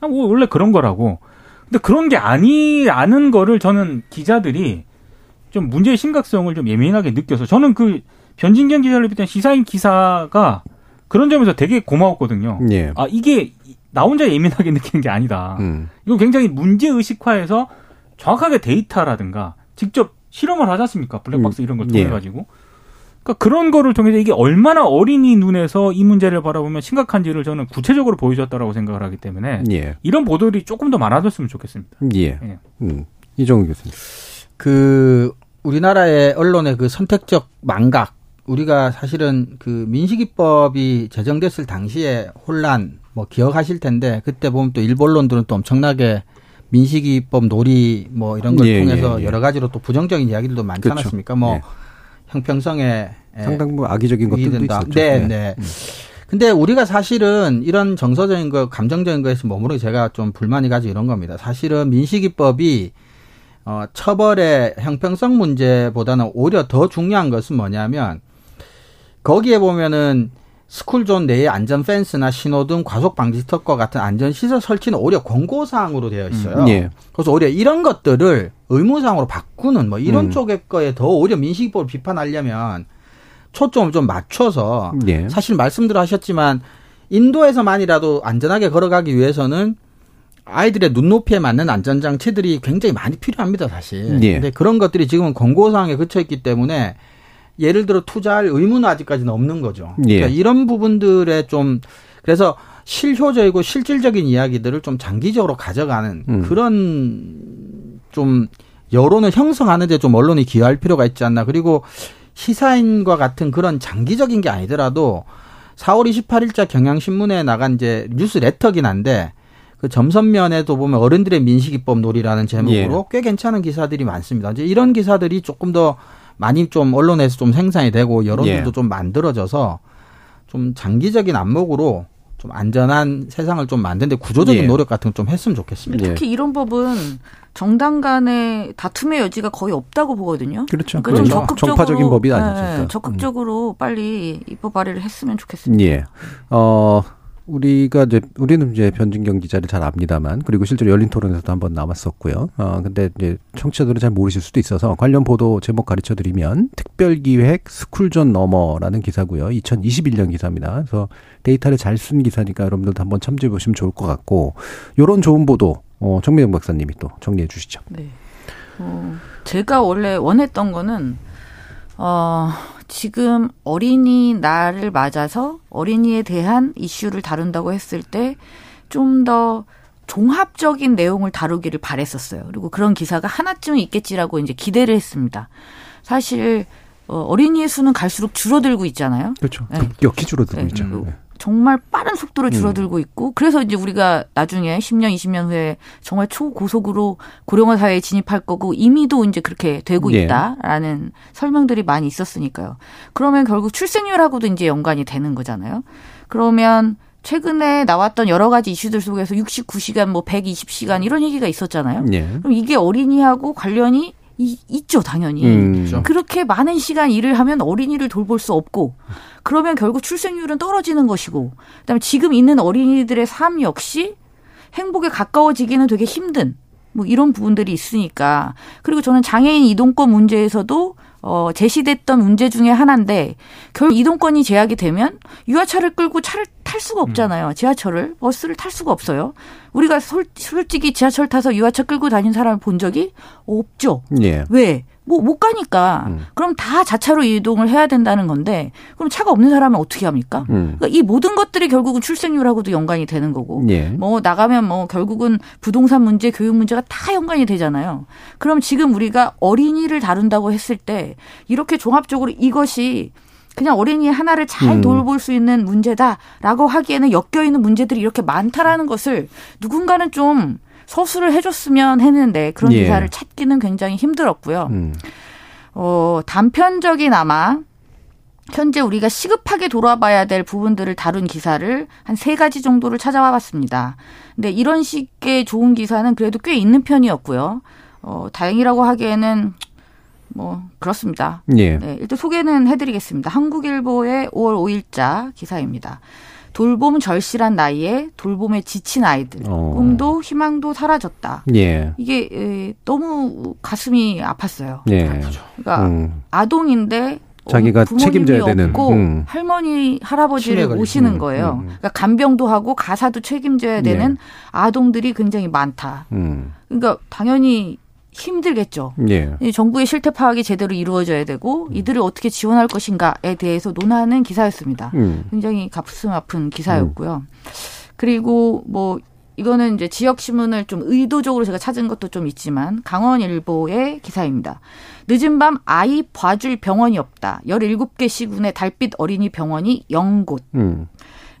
아, 뭐 원래 그런 거라고. 근데 그런 게 아니라는 거를 저는 기자들이 좀 문제의 심각성을 좀 예민하게 느껴서 저는 그 변진경 기자를 비롯한 시사인 기사가 그런 점에서 되게 고마웠거든요. 예. 아 이게 나 혼자 예민하게 느끼는 게 아니다. 음. 이거 굉장히 문제 의식화해서 정확하게 데이터라든가 직접 실험을 하지 않습니까? 블랙박스 이런 걸 통해 예. 가지고. 그러니까 그런 거를 통해서 이게 얼마나 어린이 눈에서 이 문제를 바라보면 심각한지를 저는 구체적으로 보여줬다라고 생각을 하기 때문에 예. 이런 보도들이 조금 더 많아졌으면 좋겠습니다. 예. 예. 음. 이정우 교수님. 그 우리나라의 언론의 그 선택적 망각 우리가 사실은 그 민식이법이 제정됐을 당시에 혼란 뭐 기억하실 텐데 그때 보면 또 일본 언론들은 또 엄청나게 민식이법 놀이 뭐 이런 걸 예, 통해서 예, 예. 여러 가지로 또 부정적인 이야기들도 많지 그렇죠. 않았습니까? 뭐 예. 형평성에 예, 상당 부 악의적인 것들도. 있었죠. 네, 예. 네. 근데 우리가 사실은 이런 정서적인 거, 감정적인 거에서 머무르게 제가 좀 불만이 가지고 이런 겁니다. 사실은 민식이법이 어, 처벌의 형평성 문제보다는 오히려 더 중요한 것은 뭐냐면 거기에 보면은 스쿨존 내에 안전 펜스나 신호등, 과속 방지 스터커 같은 안전 시설 설치는 오히려 권고 사항으로 되어 있어요. 음, 예. 그래서 오히려 이런 것들을 의무 사항으로 바꾸는 뭐 이런 음. 쪽의 거에 더 오히려 민식이법을 비판하려면 초점을 좀 맞춰서 예. 사실 말씀대로 하셨지만 인도에서만이라도 안전하게 걸어가기 위해서는 아이들의 눈높이에 맞는 안전 장치들이 굉장히 많이 필요합니다, 사실. 예. 근데 그런 것들이 지금은 권고 사항에 그쳐 있기 때문에 예를 들어 투자할 의무는 아직까지는 없는 거죠. 예. 그러니까 이런 부분들에 좀 그래서 실효적이고 실질적인 이야기들을 좀 장기적으로 가져가는 음. 그런 좀 여론을 형성하는데 좀 언론이 기여할 필요가 있지 않나. 그리고 시사인과 같은 그런 장기적인 게 아니더라도 4월 28일자 경향신문에 나간 이제 뉴스 레터긴 한데 그 점선면에도 보면 어른들의 민식이법 놀이라는 제목으로 꽤 괜찮은 기사들이 많습니다. 이제 이런 기사들이 조금 더 많이 좀 언론에서 좀 생산이 되고 여론들도 예. 좀 만들어져서 좀 장기적인 안목으로 좀 안전한 세상을 좀 만드는데 구조적인 예. 노력 같은 거좀 했으면 좋겠습니다. 예. 특히 이런 법은 정당 간의 다툼의 여지가 거의 없다고 보거든요. 그렇죠. 그러니까 좀 그건 적극적으로 정파적인 법이 네, 아니죠. 음. 적극적으로 빨리 입법 발의를 했으면 좋겠습니다. 예. 어, 우리가 이제, 우리는 이제 변진경 기자를 잘 압니다만, 그리고 실제로 열린 토론에서도 한번 나왔었고요. 어, 근데 이제 청취자들은 잘 모르실 수도 있어서 관련 보도 제목 가르쳐 드리면, 특별기획 스쿨존 너머라는 기사고요. 2021년 기사입니다. 그래서 데이터를 잘 쓴 기사니까 여러분들도 한번 참조해 보시면 좋을 것 같고, 요런 좋은 보도, 어, 정미영 박사님이 또 정리해 주시죠. 네. 어, 제가 원래 원했던 거는 어, 지금 어린이날을 맞아서 어린이에 대한 이슈를 다룬다고 했을 때 좀 더 종합적인 내용을 다루기를 바랬었어요. 그리고 그런 기사가 하나쯤은 있겠지라고 이제 기대를 했습니다. 사실 어, 어린이의 수는 갈수록 줄어들고 있잖아요. 그렇죠. 네. 급격히 줄어들고 네. 있죠. 음. 네. 정말 빠른 속도로 음. 줄어들고 있고 그래서 이제 우리가 나중에 10년, 20년 후에 정말 초고속으로 고령화 사회에 진입할 거고 이미도 이제 그렇게 되고 예. 있다라는 설명들이 많이 있었으니까요. 그러면 결국 출생률하고도 이제 연관이 되는 거잖아요. 그러면 최근에 나왔던 여러 가지 이슈들 속에서 69시간, 뭐 120시간 이런 얘기가 있었잖아요. 예. 그럼 이게 어린이하고 관련이 이- 있죠, 당연히. 음. 그렇게 많은 시간 일을 하면 어린이를 돌볼 수 없고 그러면 결국 출생률은 떨어지는 것이고 그 다음에 지금 있는 어린이들의 삶 역시 행복에 가까워지기는 되게 힘든 뭐 이런 부분들이 있으니까 그리고 저는 장애인 이동권 문제에서도 어 제시됐던 문제 중에 하나인데 결국 이동권이 제약이 되면 유아차를 끌고 차를 탈 수가 없잖아요. 지하철을 버스를 탈 수가 없어요. 우리가 솔, 솔직히 지하철 타서 유아차 끌고 다닌 사람을 본 적이 없죠. 예. 왜? 뭐 못 가니까 음. 그럼 다 자차로 이동을 해야 된다는 건데 그럼 차가 없는 사람은 어떻게 합니까? 음. 그러니까 이 모든 것들이 결국은 출생률하고도 연관이 되는 거고 예. 뭐 나가면 뭐 결국은 부동산 문제, 교육 문제가 다 연관이 되잖아요. 그럼 지금 우리가 어린이를 다룬다고 했을 때 이렇게 종합적으로 이것이 그냥 어린이 하나를 잘 음. 돌볼 수 있는 문제다라고 하기에는 엮여 있는 문제들이 이렇게 많다라는 것을 누군가는 좀 서술을 해줬으면 했는데 그런 예. 기사를 찾기는 굉장히 힘들었고요. 음. 어, 단편적이나마 현재 우리가 시급하게 돌아봐야 될 부분들을 다룬 기사를 한 세 가지 정도를 찾아와 봤습니다. 근데 이런 식의 좋은 기사는 그래도 꽤 있는 편이었고요. 어, 다행이라고 하기에는 뭐 그렇습니다. 예. 네, 일단 소개는 해드리겠습니다. 한국일보의 5월 5일자 기사입니다. 돌봄 절실한 나이에 돌봄에 지친 아이들, 어. 꿈도 희망도 사라졌다. 예. 이게 에, 너무 가슴이 아팠어요. 예. 그러니까 음. 아동인데 자기가 부모님이 책임져야 되는, 없고 음. 할머니 할아버지를. 모시는 음, 거예요. 음, 음. 그러니까 간병도 하고 가사도 책임져야 되는 아동들이 굉장히 많다. 음. 그러니까 당연히 힘들겠죠. 예. 이 정부의 실태 파악이 제대로 이루어져야 되고 이들을 어떻게 지원할 것인가에 대해서 논하는 기사였습니다. 음. 굉장히 가슴 아픈 기사였고요. 그리고 뭐 이거는 이제 지역 신문을 좀 의도적으로 제가 찾은 것도 좀 있지만 강원일보의 기사입니다. 늦은 밤 아이 봐줄 병원이 없다. 17개 시군의 달빛 어린이 병원이 0곳. 음.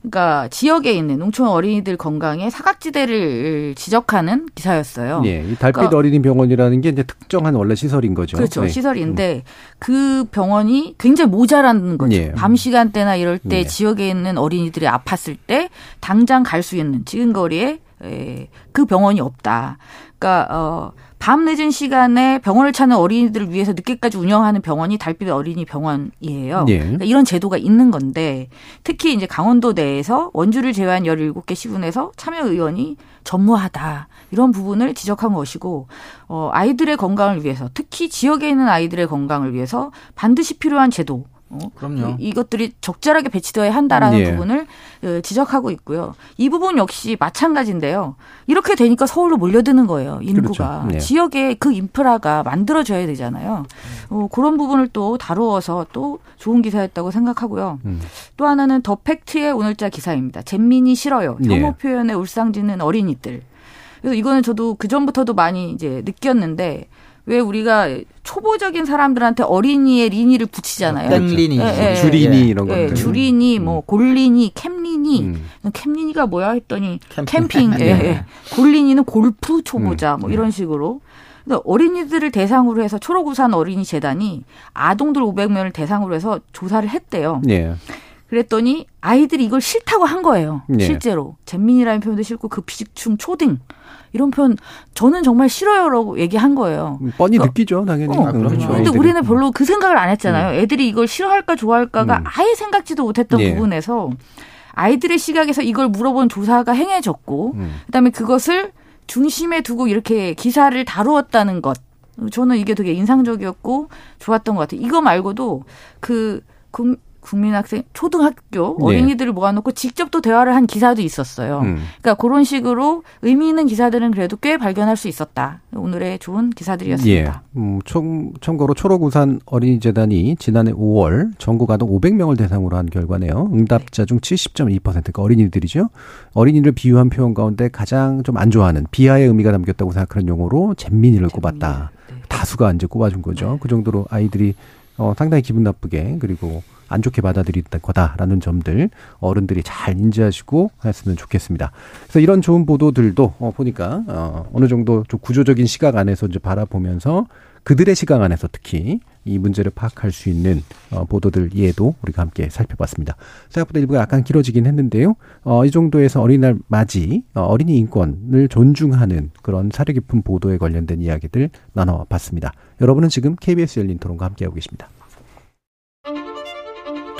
그러니까 지역에 있는 농촌 어린이들 건강에 사각지대를 지적하는 기사였어요. 예. 이 달빛 그러니까- 어린이 병원이라는 게 이제 특정한 원래 시설인 거죠. 그렇죠. 네. 시설인데 그 병원이 굉장히 모자라는 거죠. 예. 밤 시간대나 이럴 때 예. 지역에 있는 어린이들이 아팠을 때 당장 갈 수 있는 지금 거리에 에, 그 병원이 없다. 그러니까 어, 밤 늦은 시간에 병원을 찾는 어린이들을 위해서 늦게까지 운영하는 병원이 달빛 어린이 병원이에요. 예. 그러니까 이런 제도가 있는 건데 특히 이제 강원도 내에서 원주를 제외한 17개 시군에서 참여 의원이 전무하다. 이런 부분을 지적한 것이고 어 아이들의 건강을 위해서 특히 지역에 있는 아이들의 건강을 위해서 반드시 필요한 제도 어, 그럼요. 이- 이것들이 적절하게 배치되어야 한다라는 예. 부분을 어, 지적하고 있고요. 이 부분 역시 마찬가지인데요. 이렇게 되니까 서울로 몰려드는 거예요. 인구가 그렇죠. 예. 지역에 그 인프라가 만들어져야 되잖아요. 어, 그런 부분을 또 다루어서 또 좋은 기사였다고 생각하고요. 음. 또 하나는 더 팩트의 오늘자 기사입니다. 잼민이 싫어요. 혐오 예. 표현에 울상짓는 어린이들. 그래서 이거는 저도 그 전부터도 많이 이제 느꼈는데 왜 우리가 초보적인 사람들한테 어린이의 리니를 붙이잖아요. 땡린이. 예, 예, 주린이 예. 이런 예, 것들. 주린이, 뭐 골린이, 캠린이. 음. 캠린이가 뭐야 했더니 캠핑. 캠핑. 예, 예. 골린이는 골프 초보자 음. 뭐 이런 식으로. 근데 어린이들을 대상으로 해서 초록우산 어린이 재단이 아동들 500명을 대상으로 해서 조사를 했대요. 예. 그랬더니 아이들이 이걸 싫다고 한 거예요. 네. 실제로 잼민이라는 표현도 싫고 급식충 초딩 이런 표현 저는 정말 싫어요라고 얘기한 거예요. 뻔히 어. 느끼죠, 당연히. 어, 음, 그렇죠. 근데. 우리는 별로 그 생각을 안 했잖아요. 애들이 이걸 싫어할까 좋아할까가 음. 아예 생각지도 못했던 예. 부분에서 아이들의 시각에서 이걸 물어본 조사가 행해졌고 음. 그다음에 그것을 중심에 두고 이렇게 기사를 다루었다는 것. 저는 이게 되게 인상적이었고 좋았던 것 같아요. 이거 말고도 그 국- 국민학생 초등학교 네. 어린이들을 모아놓고 직접 또 대화를 한 기사도 있었어요. 음. 그러니까 그런 식으로 의미 있는 기사들은 그래도 꽤 발견할 수 있었다. 오늘의 좋은 기사들이었습니다. 예. 음, 총, 참고로 초록우산 어린이재단이 지난해 5월 전국 아동 500명을 대상으로 한 결과네요. 응답자 중 70.2%가 어린이들이죠. 어린이를 비유한 표현 가운데 가장 좀 안 좋아하는 비하의 의미가 담겼다고 생각하는 용어로 잼민이를 꼽았다. 네. 다수가 이제 꼽아준 거죠. 그 정도로 아이들이 어, 상당히 기분 나쁘게 그리고 안 좋게 받아들일 거다라는 점들 어른들이 잘 인지하시고 했으면 좋겠습니다. 그래서 이런 좋은 보도들도 어, 보니까 어, 어느 정도 좀 구조적인 시각 안에서 이제 바라보면서 그들의 시각 안에서 특히 이 문제를 파악할 수 있는 어, 보도들 이에도 우리가 함께 살펴봤습니다. 생각보다 일부가 약간 길어지긴 했는데요. 어, 이 정도에서 어린이날 맞이 어, 어린이 인권을 존중하는 그런 사려 깊은 보도에 관련된 이야기들 나눠봤습니다. 여러분은 지금 KBS 열린 토론과 함께하고 계십니다.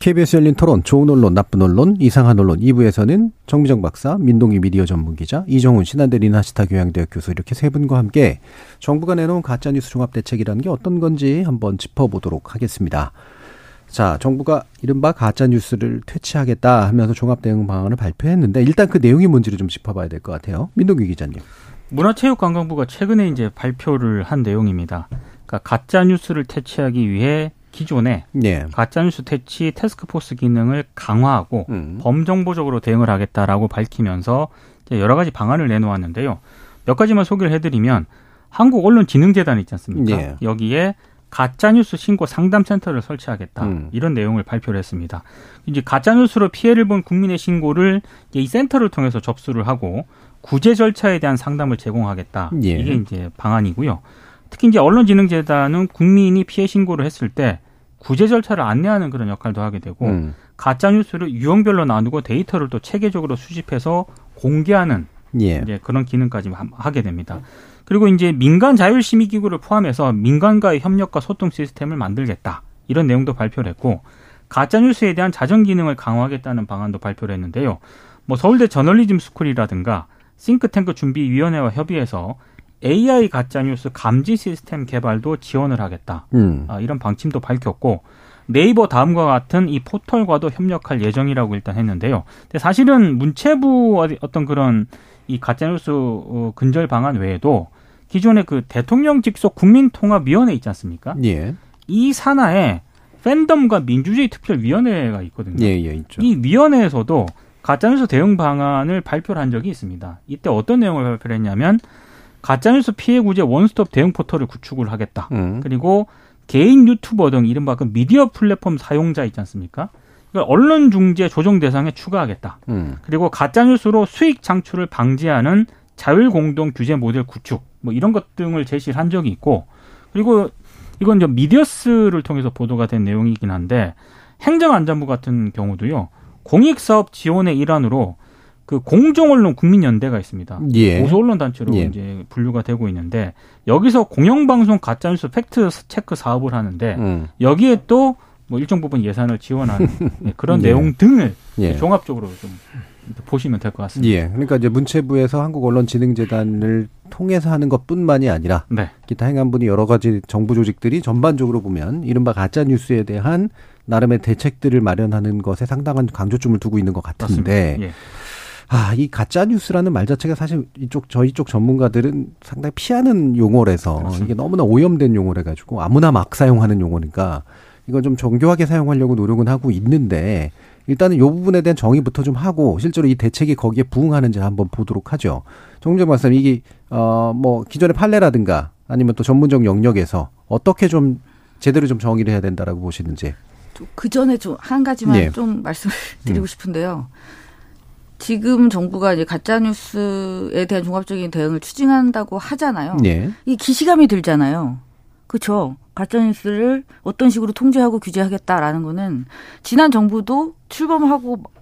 KBS 열린 토론, 좋은 언론, 나쁜 언론, 이상한 언론 2부에서는 정미정 박사, 민동기 미디어 전문 기자, 이정훈 신한대 리나시타 교양대학 교수 이렇게 세 분과 함께 정부가 내놓은 가짜뉴스 종합대책이라는 게 어떤 건지 한번 짚어보도록 하겠습니다. 자, 정부가 이른바 가짜뉴스를 퇴치하겠다 하면서 종합대응 방안을 발표했는데 일단 그 내용이 뭔지를 좀 짚어봐야 될 것 같아요. 민동기 기자님. 문화체육관광부가 최근에 이제 발표를 한 내용입니다. 그러니까 가짜 뉴스를 퇴치하기 위해 기존에 네. 가짜뉴스 퇴치 태스크포스 기능을 강화하고 음. 범정보적으로 대응을 하겠다라고 밝히면서 여러 가지 방안을 내놓았는데요. 몇 가지만 소개를 해드리면 한국 언론진흥재단 있지 않습니까? 네. 여기에 가짜뉴스 신고 상담센터를 설치하겠다 음. 이런 내용을 발표를 했습니다. 이제 가짜뉴스로 피해를 본 국민의 신고를 이 센터를 통해서 접수를 하고 구제 절차에 대한 상담을 제공하겠다. 예. 이게 이제 방안이고요. 특히 이제 언론진흥재단은 국민이 피해 신고를 했을 때 구제 절차를 안내하는 그런 역할도 하게 되고 음. 가짜 뉴스를 유형별로 나누고 데이터를 또 체계적으로 수집해서 공개하는 예. 이제 그런 기능까지 하- 하게 됩니다. 그리고 이제 민간 자율 심의 기구를 포함해서 민간과의 협력과 소통 시스템을 만들겠다. 이런 내용도 발표를 했고 가짜 뉴스에 대한 자정 기능을 강화하겠다는 방안도 발표를 했는데요. 뭐 서울대 저널리즘 스쿨이라든가 싱크탱크 준비위원회와 협의해서 AI 가짜 뉴스 감지 시스템 개발도 지원을 하겠다. 음. 아, 이런 방침도 밝혔고 네이버 다음과 같은 이 포털과도 협력할 예정이라고 일단 했는데요. 근데 사실은 문체부 어떤 그런 이 가짜뉴스 어, 근절 방안 외에도 기존의 그 대통령 직속 국민통합위원회 있지 않습니까? 예. 이 산하에 팬덤과 민주주의 특별위원회가 있거든요. 예, 예, 있죠. 이 위원회에서도 가짜뉴스 대응 방안을 발표를 한 적이 있습니다. 이때 어떤 내용을 발표를 했냐면 가짜뉴스 피해 구제 원스톱 대응 포털을 구축을 하겠다. 음. 그리고 개인 유튜버 등 이른바 그 미디어 플랫폼 사용자 있지 않습니까? 그걸 언론 중재 조정 대상에 추가하겠다. 음. 그리고 가짜 뉴스로 수익 창출을 방지하는 자율 공동 규제 모델 구축 뭐 이런 것 등을 제시를 한 적이 있고 그리고 이건 이제 미디어스를 통해서 보도가 된 내용이긴 한데 행정안전부 같은 경우도요 공익사업 지원의 일환으로 그 공정언론 국민연대가 있습니다. 예. 보수 언론 단체로 예. 이제 분류가 되고 있는데 여기서 공영방송 가짜뉴스 팩트 체크 사업을 하는데 음. 여기에 또 뭐 일정 부분 예산을 지원하는 네, 그런 예. 내용 등을 예. 종합적으로 좀 보시면 될 것 같습니다. 예. 그러니까 이제 문체부에서 한국언론진흥재단을 통해서 하는 것뿐만이 아니라 네, 기타 행안부니 여러 가지 정부 조직들이 전반적으로 보면 이른바 가짜 뉴스에 대한 나름의 대책들을 마련하는 것에 상당한 강조점을 두고 있는 것. 같은데 예. 아, 이 가짜 뉴스라는 말 자체가 사실 이쪽 저희 쪽 전문가들은 상당히 피하는 용어라서 이게 너무나 오염된 용어래 가지고 아무나 막 사용하는 용어니까 이건 좀 정교하게 사용하려고 노력은 하고 있는데 일단은 요 부분에 대한 정의부터 좀 하고 실제로 이 대책이 거기에 부응하는지 한번 보도록 하죠. 정정 박사님 이게 어뭐 기존의 판례라든가 아니면 또 전문적 영역에서 어떻게 좀 제대로 좀 정의를 해야 된다라고 보시는지. 그 전에 좀 한 가지만 예. 좀 말씀을 드리고 음. 싶은데요. 지금 정부가 이제 가짜 뉴스에 대한 종합적인 대응을 추진한다고 하잖아요. 예. 이 기시감이 들잖아요. 그렇죠. 가짜 뉴스를 어떤 식으로 통제하고 규제하겠다라는 거는 지난 정부도 출범하고 해-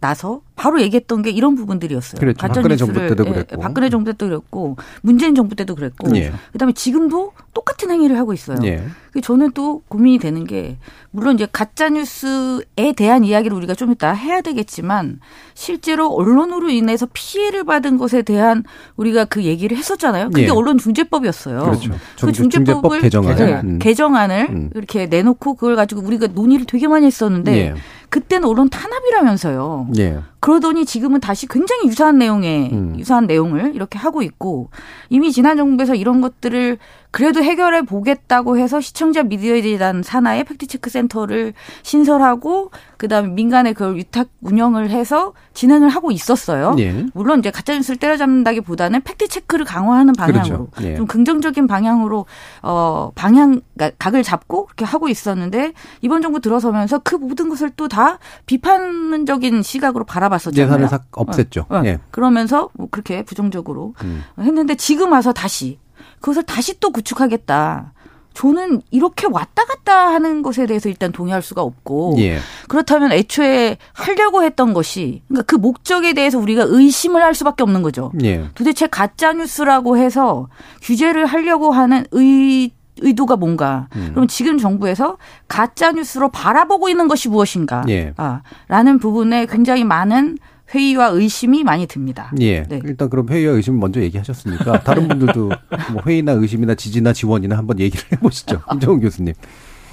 나서 바로 얘기했던 게 이런 부분들이었어요. 그렇죠. 박근혜 정부 때도 예, 그랬고. 박근혜 정부 때도 그랬고 문재인 정부 때도 그랬고 예. 그다음에 지금도 똑같은 행위를 하고 있어요. 예. 그 저는 또 고민이 되는 게 물론 이제 가짜 뉴스에 대한 이야기를 우리가 좀 이따 해야 되겠지만 실제로 언론으로 인해서 피해를 받은 것에 대한 우리가 그 얘기를 했었잖아요. 그게 예. 언론중재법이었어요. 그렇죠. 그 중- 중재법 개정안. 네, 음. 개정안을 음. 이렇게 내놓고 그걸 가지고 우리가 논의를 되게 많이 했었는데 예. 그때는 언론 탄압이라면서요. 예. 그러더니 지금은 다시 굉장히 유사한 내용의 음. 유사한 내용을 이렇게 하고 있고 이미 지난 정부에서 이런 것들을 그래도 해결해 보겠다고 해서 시청자미디어재단 산하의 팩트체크 센터를 신설하고 그다음에 민간에 그걸 위탁 운영을 해서 진행을 하고 있었어요. 예. 물론 이제 가짜 뉴스를 때려잡는다기보다는 팩트 체크를 강화하는 방향으로 그렇죠. 예. 좀 긍정적인 방향으로 어 방향 그러니까 각을 잡고 그렇게 하고 있었는데 이번 정부 들어서면서 그 모든 것을 또 다 비판적인 시각으로 바라봤었잖아요. 예산을 싹 없앴죠. 어, 어. 예. 그러면서 뭐 그렇게 부정적으로 음. 했는데 지금 와서 다시 그것을 다시 또 구축하겠다. 저는 이렇게 왔다 갔다 하는 것에 대해서 일단 동의할 수가 없고 예. 그렇다면 애초에 하려고 했던 것이 그러니까 그 목적에 대해서 우리가 의심을 할 수밖에 없는 거죠. 예. 도대체 가짜 뉴스라고 해서 규제를 하려고 하는 의 의도가 뭔가. 음. 그럼 지금 정부에서 가짜 뉴스로 바라보고 있는 것이 무엇인가? 예. 아, 라는 부분에 굉장히 많은 회의와 의심이 많이 듭니다. 예. 네. 일단 그럼 회의와 의심 먼저 얘기하셨으니까 다른 분들도 뭐 회의나 의심이나 지지나 지원이나 한번 얘기를 해보시죠. 김정은 교수님.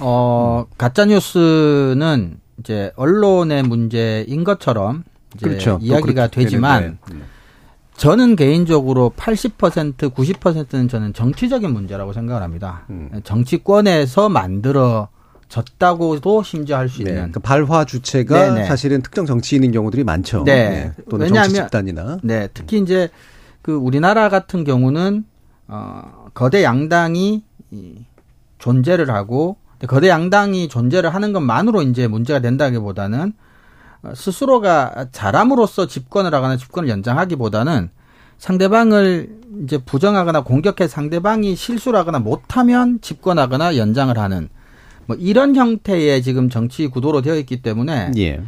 어, 가짜 뉴스는 이제 언론의 문제인 것처럼 이제 그렇죠. 또 이야기가 그렇게 되지만 되는데. 음. 저는 개인적으로 80% 90%는 저는 정치적인 문제라고 생각을 합니다. 음. 정치권에서 만들어 졌다고도 심지어 할수 네. 있는 그 발화 주체가 네네. 사실은 특정 정치인인 경우들이 많죠. 네. 또는 왜냐하면- 정치 집단이나. 네, 특히 이제 그 우리나라 같은 경우는 어 거대 양당이 이 존재를 하고 거대 양당이 존재를 하는 것만으로 이제 문제가 된다기보다는 어, 스스로가 잘함으로써 집권을 하거나 집권을 연장하기보다는 상대방을 이제 부정하거나 공격해 상대방이 실수를 하거나 못하면 집권하거나 연장을 하는 뭐 이런 형태의 지금 정치 구도로 되어 있기 때문에 예.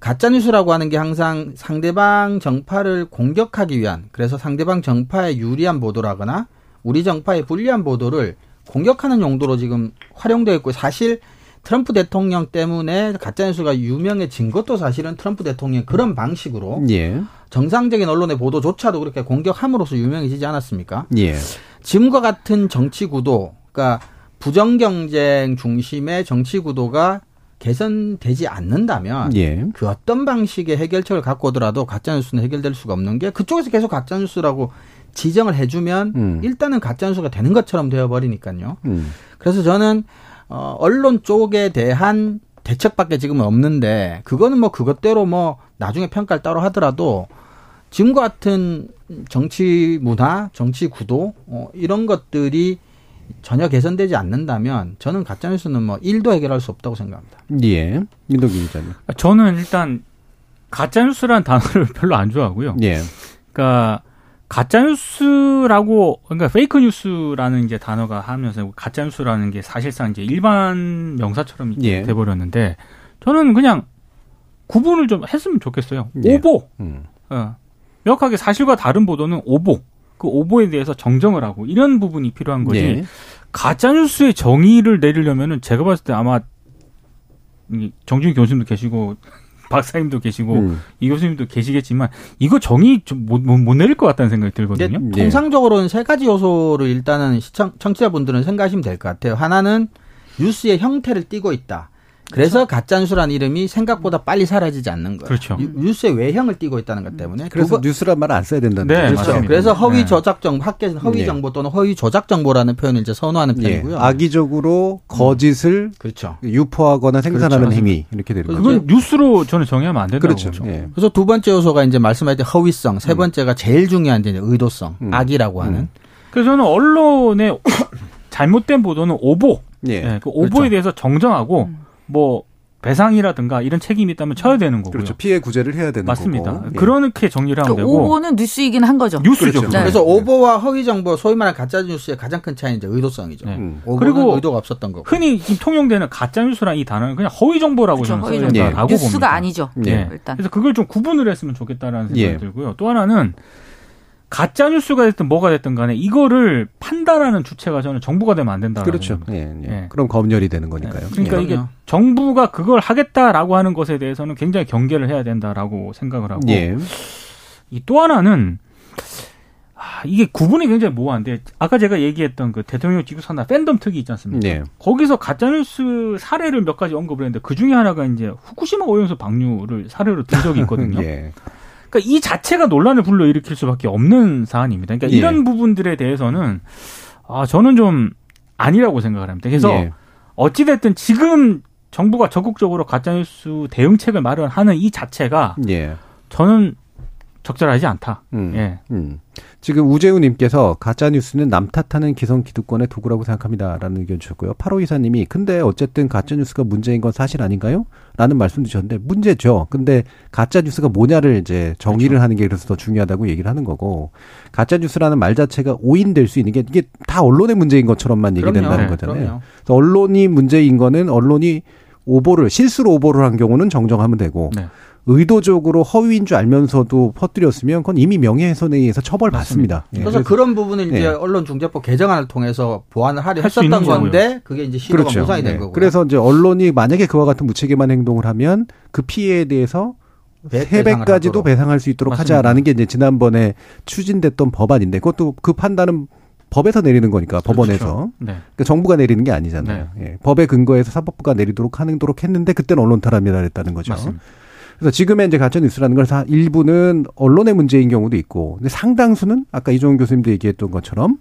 가짜 뉴스라고 하는 게 항상 상대방 정파를 공격하기 위한 그래서 상대방 정파에 유리한 보도라거나 우리 정파에 불리한 보도를 공격하는 용도로 지금 활용되어 있고 사실 트럼프 대통령 때문에 가짜 뉴스가 유명해진 것도 사실은 트럼프 대통령 그런 방식으로 예. 정상적인 언론의 보도조차도 그렇게 공격함으로써 유명해지지 않았습니까? 예. 지금과 같은 정치 구도, 그러니까 부정 경쟁 중심의 정치 구도가 개선되지 않는다면 예. 그 어떤 방식의 해결책을 갖고 오더라도 가짜 뉴스는 해결될 수가 없는 게 그쪽에서 계속 가짜 뉴스라고 지정을 해주면 음. 일단은 가짜 뉴스가 되는 것처럼 되어 버리니까요. 음. 그래서 저는 어 언론 쪽에 대한 대책밖에 지금은 없는데 그거는 뭐 그것대로 뭐 나중에 평가를 따로 하더라도 지금과 같은 정치 문화, 정치 구도 어, 이런 것들이 전혀 개선되지 않는다면 저는 가짜 뉴스는 뭐 일도 해결할 수 없다고 생각합니다. 예. 민동기 기자님. 저는 일단 가짜뉴스라는 단어를 별로 안 좋아하고요. 예. 그러니까 가짜뉴스라고 그러니까 페이크 뉴스라는 이제 단어가 하면서 가짜뉴스라는 게 사실상 이제 일반 명사처럼 이제 예. 돼 버렸는데 저는 그냥 구분을 좀 했으면 좋겠어요. 예. 오보. 음. 어. 명확하게 사실과 다른 보도는 오보. 그 오보에 대해서 정정을 하고 이런 부분이 필요한 거지. 예. 가짜뉴스의 정의를 내리려면은 제가 봤을 때 아마 이 정준 교수님도 계시고 박사님도 계시고 음. 이 교수님도 계시겠지만 이거 정의 좀 못 못 내릴 것 같다는 생각이 들거든요. 예. 통상적으로는 세 가지 요소를 일단은 시청 청취자분들은 생각하시면 될 것 같아요. 하나는 뉴스의 형태를 띠고 있다. 그래서 가짜 뉴스라는 이름이 생각보다 빨리 사라지지 않는 거예요. 그렇죠. 뉴- 뉴스의 외형을 띠고 있다는 것 때문에 그래서 뉴스란 말 안 써야 된다는 네, 거죠. 그렇죠. 맞습니다. 그래서 허위 네. 조작 정보, 학계에서 허위 예. 정보 또는 허위 조작 정보라는 표현을 이제 선호하는 예. 편이고요. 악의적으로 거짓을 그렇죠. 유포하거나 생산하는 그렇죠. 행위 이렇게 되는 거죠. 그건 뉴스로 저는 정의하면 안 된다고 그렇죠. 보죠. 예. 그래서 두 번째 요소가 이제 말씀하신 허위성, 세 번째가 제일 중요한 이제 의도성, 음. 악이라고 하는. 그래서 저는 언론의 잘못된 보도는 오보. 예. 예, 그 오보에 그렇죠. 대해서 정정하고 뭐 배상이라든가 이런 책임이 있다면 쳐야 되는 거고요. 그렇죠. 피해 구제를 해야 되는 맞습니다. 거고. 예. 그렇게 정리를 하면 그 되고 오보는 뉴스이긴 한 거죠. 뉴스죠. 그렇죠. 네. 그래서 오보와 허위 정보, 소위 말하는 가짜 뉴스의 가장 큰 차이는 이제 의도성이죠. 네. 음. 오보는 그리고 의도가 없었던 거고. 흔히 지금 통용되는 가짜 뉴스라는 이 단어는 그냥 허위 정보라고 그렇죠. 저는 허위 정보. 된다라고 뉴스가 봅니다. 아니죠. 예. 일단. 그래서 그걸 좀 구분을 했으면 좋겠다라는 생각이 예. 들고요. 또 하나는 가짜 뉴스가 됐든 뭐가 됐든 간에 이거를 판단하는 주체가 저는 정부가 되면 안 된다라고 그렇죠. 예, 예. 예. 그럼 검열이 되는 거니까요. 그러니까 예. 이게. 정부가 그걸 하겠다라고 하는 것에 대해서는 굉장히 경계를 해야 된다라고 생각을 하고 예. 이또 하나는 아, 이게 구분이 굉장히 모호한데 아까 제가 얘기했던 그 대통령 직후산다 팬덤 특이 있지 않습니까? 예. 거기서 가짜뉴스 사례를 몇 가지 언급을 했는데 그 중에 하나가 이제 후쿠시마 오염수 방류를 사례로 든 적이 있거든요. 예. 그러니까 이 자체가 논란을 불러일으킬 수밖에 없는 사안입니다. 그러니까 예. 이런 부분들에 대해서는 아 저는 좀 아니라고 생각을 합니다. 그래서 예. 어찌 됐든 지금 정부가 적극적으로 가짜뉴스 대응책을 마련하는 이 자체가 예. 저는 적절하지 않다. 음. 예. 음. 지금 우재우님께서 가짜 뉴스는 남 탓하는 기성 기득권의 도구라고 생각합니다라는 의견 주셨고요. 8호 이사님이 근데 어쨌든 가짜 뉴스가 문제인 건 사실 아닌가요? 라는 말씀 주셨는데 문제죠. 근데 가짜 뉴스가 뭐냐를 이제 정의를 그렇죠. 하는 게 그래서 더 중요하다고 얘기를 하는 거고 가짜 뉴스라는 말 자체가 오인될 수 있는 게 이게 다 언론의 문제인 것처럼만 얘기된다는 네, 거잖아요. 그래서 언론이 문제인 거는 언론이 오보를 실수로 오보를 한 경우는 정정하면 되고 네. 의도적으로 허위인 줄 알면서도 퍼뜨렸으면 그건 이미 명예훼손에 의해서 처벌받습니다. 예, 그래서 그런 부분을 이제 예. 언론중재법 개정안을 통해서 보완을 하려 했었던 건데 그게 이제 시도가 무산이 된 예. 거고. 그래서 이제 언론이 만약에 그와 같은 무책임한 행동을 하면 그 피해에 대해서 배- 세 배상을 배까지도 하도록. 배상할 수 있도록 맞습니다. 하자라는 게 이제 지난번에 추진됐던 법안인데 그것도 그 판단은 법에서 내리는 거니까 법원에서 네. 그러니까 정부가 내리는 게 아니잖아요. 예. 법에 근거해서 사법부가 내리도록 하도록 했는데 그때는 언론 탄압이라 했다는 거죠. 맞습니다. 그래서 지금의 이제 가짜 뉴스라는 걸 다 일부는 언론의 문제인 경우도 있고, 근데 상당수는 아까 이종훈 교수님도 얘기했던 것처럼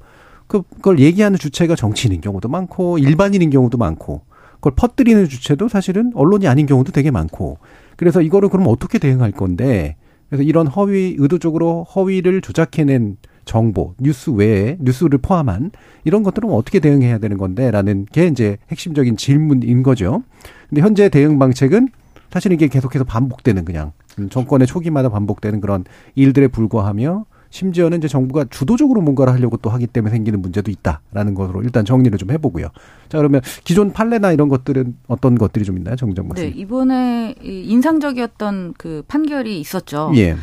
그- 그걸 얘기하는 주체가 정치인인 경우도 많고 일반인인 경우도 많고 그걸 퍼뜨리는 주체도 사실은 언론이 아닌 경우도 되게 많고 그래서 이거를 그럼 어떻게 대응할 건데 그래서 이런 허위 의도적으로 허위를 조작해낸 정보 뉴스 외에 뉴스를 포함한 이런 것들은 어떻게 대응해야 되는 건데라는 게 이제 핵심적인 질문인 거죠. 근데 현재 대응 방책은 사실 이게 계속해서 반복되는 그냥 정권의 초기마다 반복되는 그런 일들에 불과하며 심지어는 이제 정부가 주도적으로 뭔가를 하려고 또 하기 때문에 생기는 문제도 있다라는 것으로 일단 정리를 좀 해보고요. 자 그러면 기존 판례나 이런 것들은 어떤 것들이 좀 있나요, 정정 네, 박사님? 이번에 이 인상적이었던 그 판결이 있었죠. 예,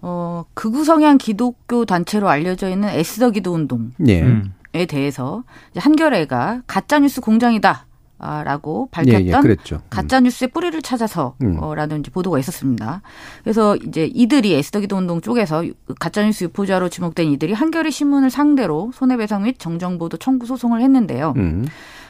어, 극우 성향 기독교 단체로 알려져 있는 에스더 기도 운동에 예, 음. 대해서 이제 한겨레가 가짜 뉴스 공장이다. 아, 라고 예, 예, 밝혔던 그랬죠. 음. 가짜 뉴스의 뿌리를 찾아서 음. 라는 보도가 있었습니다. 그래서 이제 이들이 에스더 기도 운동 쪽에서 가짜 뉴스 유포자로 지목된 이들이 한겨레 신문을 상대로 손해배상 및 정정보도 청구 소송을 했는데요. 음,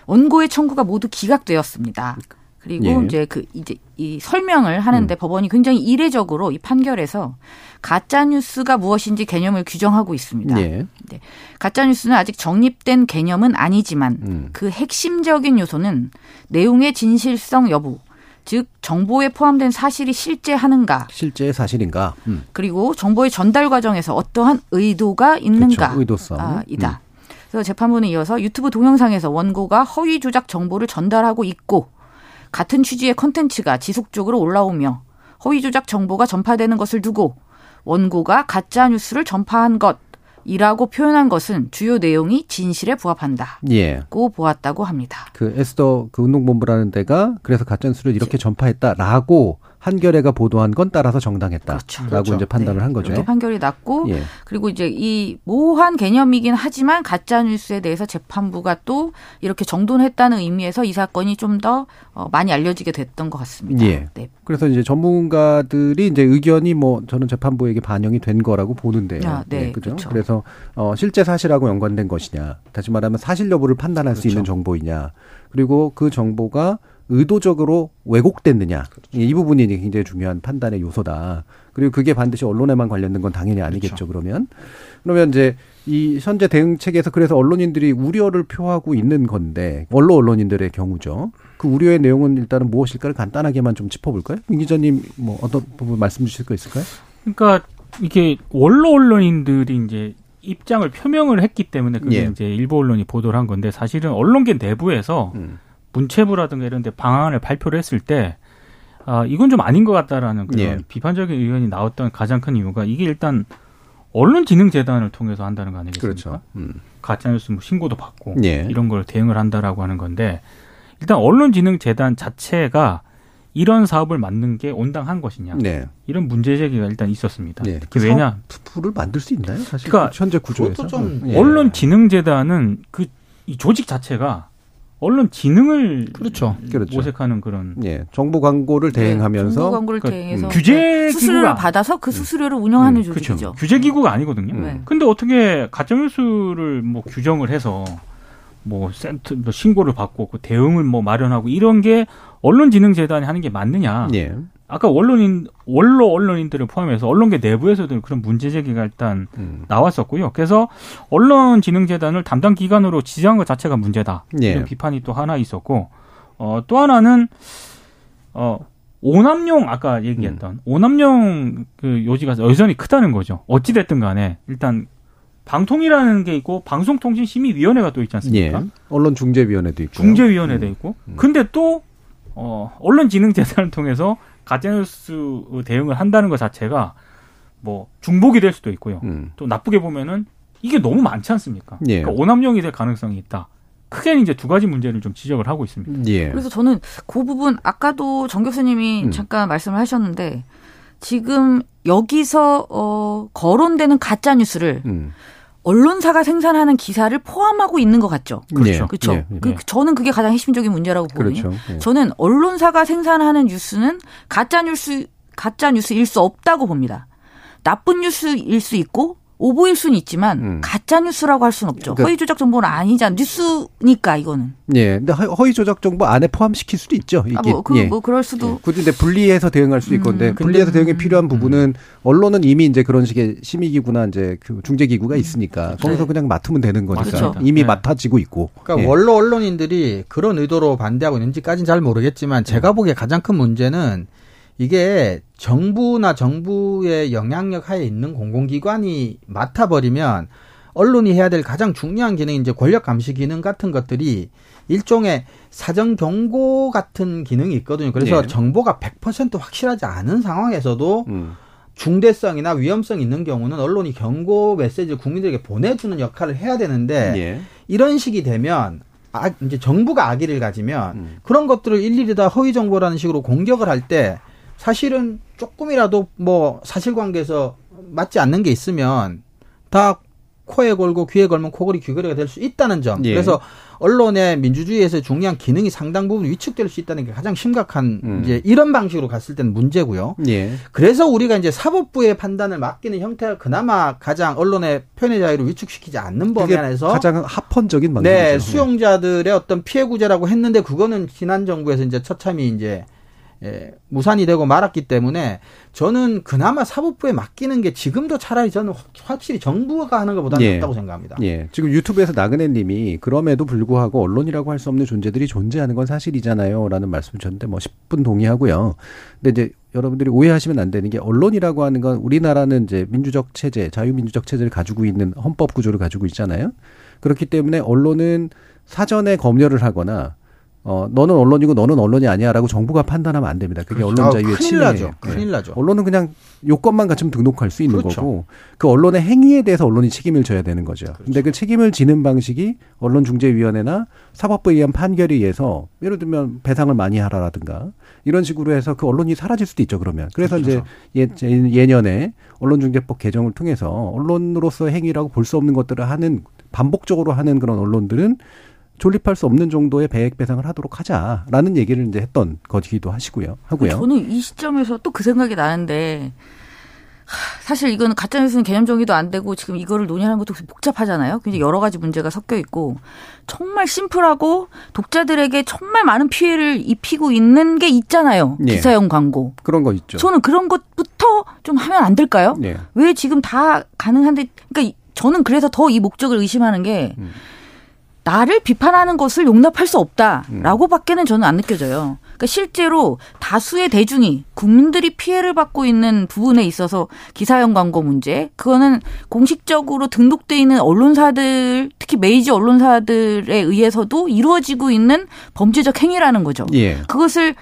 원고의 청구가 모두 기각되었습니다. 그리고 예. 이제 그 이제 이 설명을 하는데 법원이 굉장히 이례적으로 이 판결에서 가짜 뉴스가 무엇인지 개념을 규정하고 있습니다. 예, 가짜 뉴스는 아직 정립된 개념은 아니지만 음, 그 핵심적인 요소는 내용의 진실성 여부, 즉 정보에 포함된 사실이 실제 하는가, 실제 사실인가? 음, 그리고 정보의 전달 과정에서 어떠한 의도가 있는가, 그렇죠. 의도성. 아, 이다. 그래서 재판부는 이어서 유튜브 동영상에서 원고가 허위 조작 정보를 전달하고 있고 같은 취지의 컨텐츠가 지속적으로 올라오며 허위 조작 정보가 전파되는 것을 두고 원고가 가짜 뉴스를 전파한 것이라고 표현한 것은 주요 내용이 진실에 부합한다. 예. 고 보았다고 합니다. 그 에스더 그 운동본부라는 데가 그래서 가짜 뉴스를 이렇게 전파했다라고 한겨레가 보도한 건 따라서 정당했다라고 그렇죠. 그렇죠. 이제 판단을 네, 한 거죠. 이렇게 판결이 났고 예. 그리고 이제 이 모호한 개념이긴 하지만 가짜 뉴스에 대해서 재판부가 또 이렇게 정돈했다는 의미에서 이 사건이 좀더 어, 많이 알려지게 됐던 것 같습니다. 예. 네. 그래서 이제 전문가들이 이제 의견이 뭐 저는 재판부에게 반영이 된 거라고 보는데요. 아, 네, 예, 그죠? 그렇죠. 그래서 어 실제 사실하고 연관된 것이냐, 다시 말하면 사실 여부를 판단할 수 그렇죠. 있는 정보이냐, 그리고 그 정보가 의도적으로 왜곡됐느냐, 이 부분이 굉장히 중요한 판단의 요소다. 그리고 그게 반드시 언론에만 관련된 건 당연히 아니겠죠. 그러면 그러면 이제 이 현재 대응책에서 그래서 언론인들이 우려를 표하고 있는 건데 원로 언론인들의 경우죠. 그 우려의 내용은 일단은 무엇일까를 간단하게만 좀 짚어볼까요? 임 기자님 뭐 어떤 부분 말씀 주실 거 있을까요? 그러니까 이게 원로 언론인들이 이제 입장을 표명을 했기 때문에 그게 예. 이제 일부 언론이 보도를 한 건데 사실은 언론계 내부에서 음. 문체부라든가 이런 데 방안을 발표를 했을 때 아, 이건 좀 아닌 것 같다라는 그런 예. 비판적인 의견이 나왔던 가장 큰 이유가 이게 일단 언론진흥재단을 통해서 한다는 거 아니겠습니까? 그렇죠. 음. 가짜뉴스 뭐 신고도 받고 예. 이런 걸 대응을 한다라고 하는 건데 일단 언론진흥재단 자체가 이런 사업을 맡는 게 온당한 것이냐 네. 이런 문제 제기가 일단 있었습니다. 네. 특히 왜냐 풀을 만들 수 있나요? 사실 그러니까 현재 구조에서 그것도 좀 예. 언론진흥재단은 그 이 조직 자체가 언론 진흥을 그렇죠. 그렇죠. 모색하는 그런 예 정부 광고를 대행하면서 정보 광고를 그 대행해서 규제 네, 수수료를 받아서 그 수수료를 운영하는 음, 조직이죠. 그렇죠. 규제 기구가 아니거든요. 네. 근데 어떻게 가짜 뉴스를 뭐 규정을 해서 뭐 센터 뭐 신고를 받고 그 대응을 뭐 마련하고 이런 게 언론진흥재단이 하는 게 맞느냐? 예. 아까 언론인 원로 언론인들을 포함해서 언론계 내부에서도 그런 문제 제기가 일단 음. 나왔었고요. 그래서 언론진흥재단을 담당 기관으로 지정한 것 자체가 문제다. 예. 이런 비판이 또 하나 있었고, 어, 또 하나는 어 오남용 아까 얘기했던 음. 오남용 그 요지가 여전히 크다는 거죠. 어찌 됐든 간에 일단 방통이라는 게 있고 방송통신심의위원회가 또 있지 않습니까? 예. 언론중재위원회도 있고 중재위원회도 있고. 음. 근데 또 어, 언론진흥재단을 통해서 가짜뉴스 대응을 한다는 것 자체가 뭐 중복이 될 수도 있고요. 음. 또 나쁘게 보면은 이게 너무 많지 않습니까? 예. 그러니까 오남용이 될 가능성이 있다. 크게는 이제 두 가지 문제를 좀 지적을 하고 있습니다. 예. 그래서 저는 그 부분 아까도 정 교수님이 음. 잠깐 말씀을 하셨는데 지금 여기서 어 거론되는 가짜 뉴스를 음. 언론사가 생산하는 기사를 포함하고 있는 것 같죠. 그렇죠. 그렇죠. 예, 예. 그, 저는 그게 가장 핵심적인 문제라고 보거든요. 그렇죠. 예. 저는 언론사가 생산하는 뉴스는 가짜 뉴스 가짜 뉴스일 수 없다고 봅니다. 나쁜 뉴스일 수 있고 오보일 수는 있지만 음. 가짜 뉴스라고 할 수는 없죠. 그러니까- 허위 조작 정보는 아니잖아. 뉴스니까 이거는. 예. 근데 허- 허위 조작 정보 안에 포함시킬 수도 있죠. 이게. 아, 뭐, 그, 예. 뭐 그럴 수도. 굳이 근데 분리해서 대응할 수 있건데 음. 분리해서 대응이 필요한 부분은 언론은 이미 이제 그런 식의 심의기구나 이제 그 중재기구가 있으니까 거기서 그냥 맡으면 되는 거니까 그렇죠. 이미 네. 맡아지고 있고. 그러니까 예. 원로 언론인들이 그런 의도로 반대하고 있는지까지는 잘 모르겠지만 제가 보기에 가장 큰 문제는 이게 정부나 정부의 영향력 하에 있는 공공기관이 맡아버리면 언론이 해야 될 가장 중요한 기능이 이제 권력 감시 기능 같은 것들이 일종의 사전 경고 같은 기능이 있거든요. 그래서 예. 정보가 100% 확실하지 않은 상황에서도 음. 중대성이나 위험성 있는 경우는 언론이 경고 메시지를 국민들에게 보내주는 역할을 해야 되는데 예. 이런 식이 되면 아, 이제 정부가 악의를 가지면 음. 그런 것들을 일일이 다 허위 정보라는 식으로 공격을 할 때 사실은 조금이라도 뭐 사실관계에서 맞지 않는 게 있으면 다 코에 걸고 귀에 걸면 코걸이 귀걸이가 될 수 있다는 점. 예. 그래서 언론의 민주주의에서 중요한 기능이 상당 부분 위축될 수 있다는 게 가장 심각한 음. 이제 이런 방식으로 갔을 때는 문제고요. 예. 그래서 우리가 이제 사법부의 판단을 맡기는 형태가 그나마 가장 언론의 표현의 자유를 위축시키지 않는 범위 안에서 가장 합헌적인 방법이죠. 네, 수용자들의 어떤 피해 구제라고 했는데 그거는 지난 정부에서 이제 처참히 이제 예, 무산이 되고 말았기 때문에 저는 그나마 사법부에 맡기는 게 지금도 차라리 저는 확- 확실히 정부가 하는 것보다는 예. 낫다고 생각합니다. 예. 지금 유튜브에서 나그네 님이 그럼에도 불구하고 언론이라고 할 수 없는 존재들이 존재하는 건 사실이잖아요. 라는 말씀을 주셨는데 뭐 10분 동의하고요. 근데 이제 여러분들이 오해하시면 안 되는 게 언론이라고 하는 건 우리나라는 이제 민주적 체제, 자유민주적 체제를 가지고 있는 헌법 구조를 가지고 있잖아요. 그렇기 때문에 언론은 사전에 검열을 하거나 어, 너는 언론이고 너는 언론이 아니야라고 정부가 판단하면 안 됩니다. 그게 언론 아, 자유의 큰일 침해예요. 나죠. 예. 큰일 나죠. 언론은 그냥 요건만 갖추면 등록할 수 있는 그렇죠. 거고 그 언론의 행위에 대해서 언론이 책임을 져야 되는 거죠. 그렇죠. 근데 그 책임을 지는 방식이 언론중재위원회나 사법부에 의한 판결에 의해서 예를 들면 배상을 많이 하라라든가 이런 식으로 해서 그 언론이 사라질 수도 있죠. 그러면 그래서 그렇죠. 이제 예, 예년에 언론중재법 개정을 통해서 언론으로서 행위라고 볼 수 없는 것들을 하는 반복적으로 하는 그런 언론들은 존립할 수 없는 정도의 배액 배상을 하도록 하자라는 얘기를 이제 했던 거기도 하시고요. 하고요. 저는 이 시점에서 또 그 생각이 나는데 하, 사실 이거는 가짜 뉴스는 개념 정의도 안 되고 지금 이거를 논의하는 것도 복잡하잖아요. 굉장히 여러 가지 문제가 섞여 있고 정말 심플하고 독자들에게 정말 많은 피해를 입히고 있는 게 있잖아요. 예. 기사용 광고. 그런 거 있죠. 저는 그런 것부터 좀 하면 안 될까요? 예. 왜 지금 다 가능한데 그러니까 이- 저는 그래서 더 이 목적을 의심하는 게 음. 나를 비판하는 것을 용납할 수 없다라고밖에는 저는 안 느껴져요. 그러니까 실제로 다수의 대중이 국민들이 피해를 받고 있는 부분에 있어서 기사형 광고 문제 그거는 공식적으로 등록돼 있는 언론사들 특히 메이저 언론사들에 의해서도 이루어지고 있는 범죄적 행위라는 거죠. 예. 그것을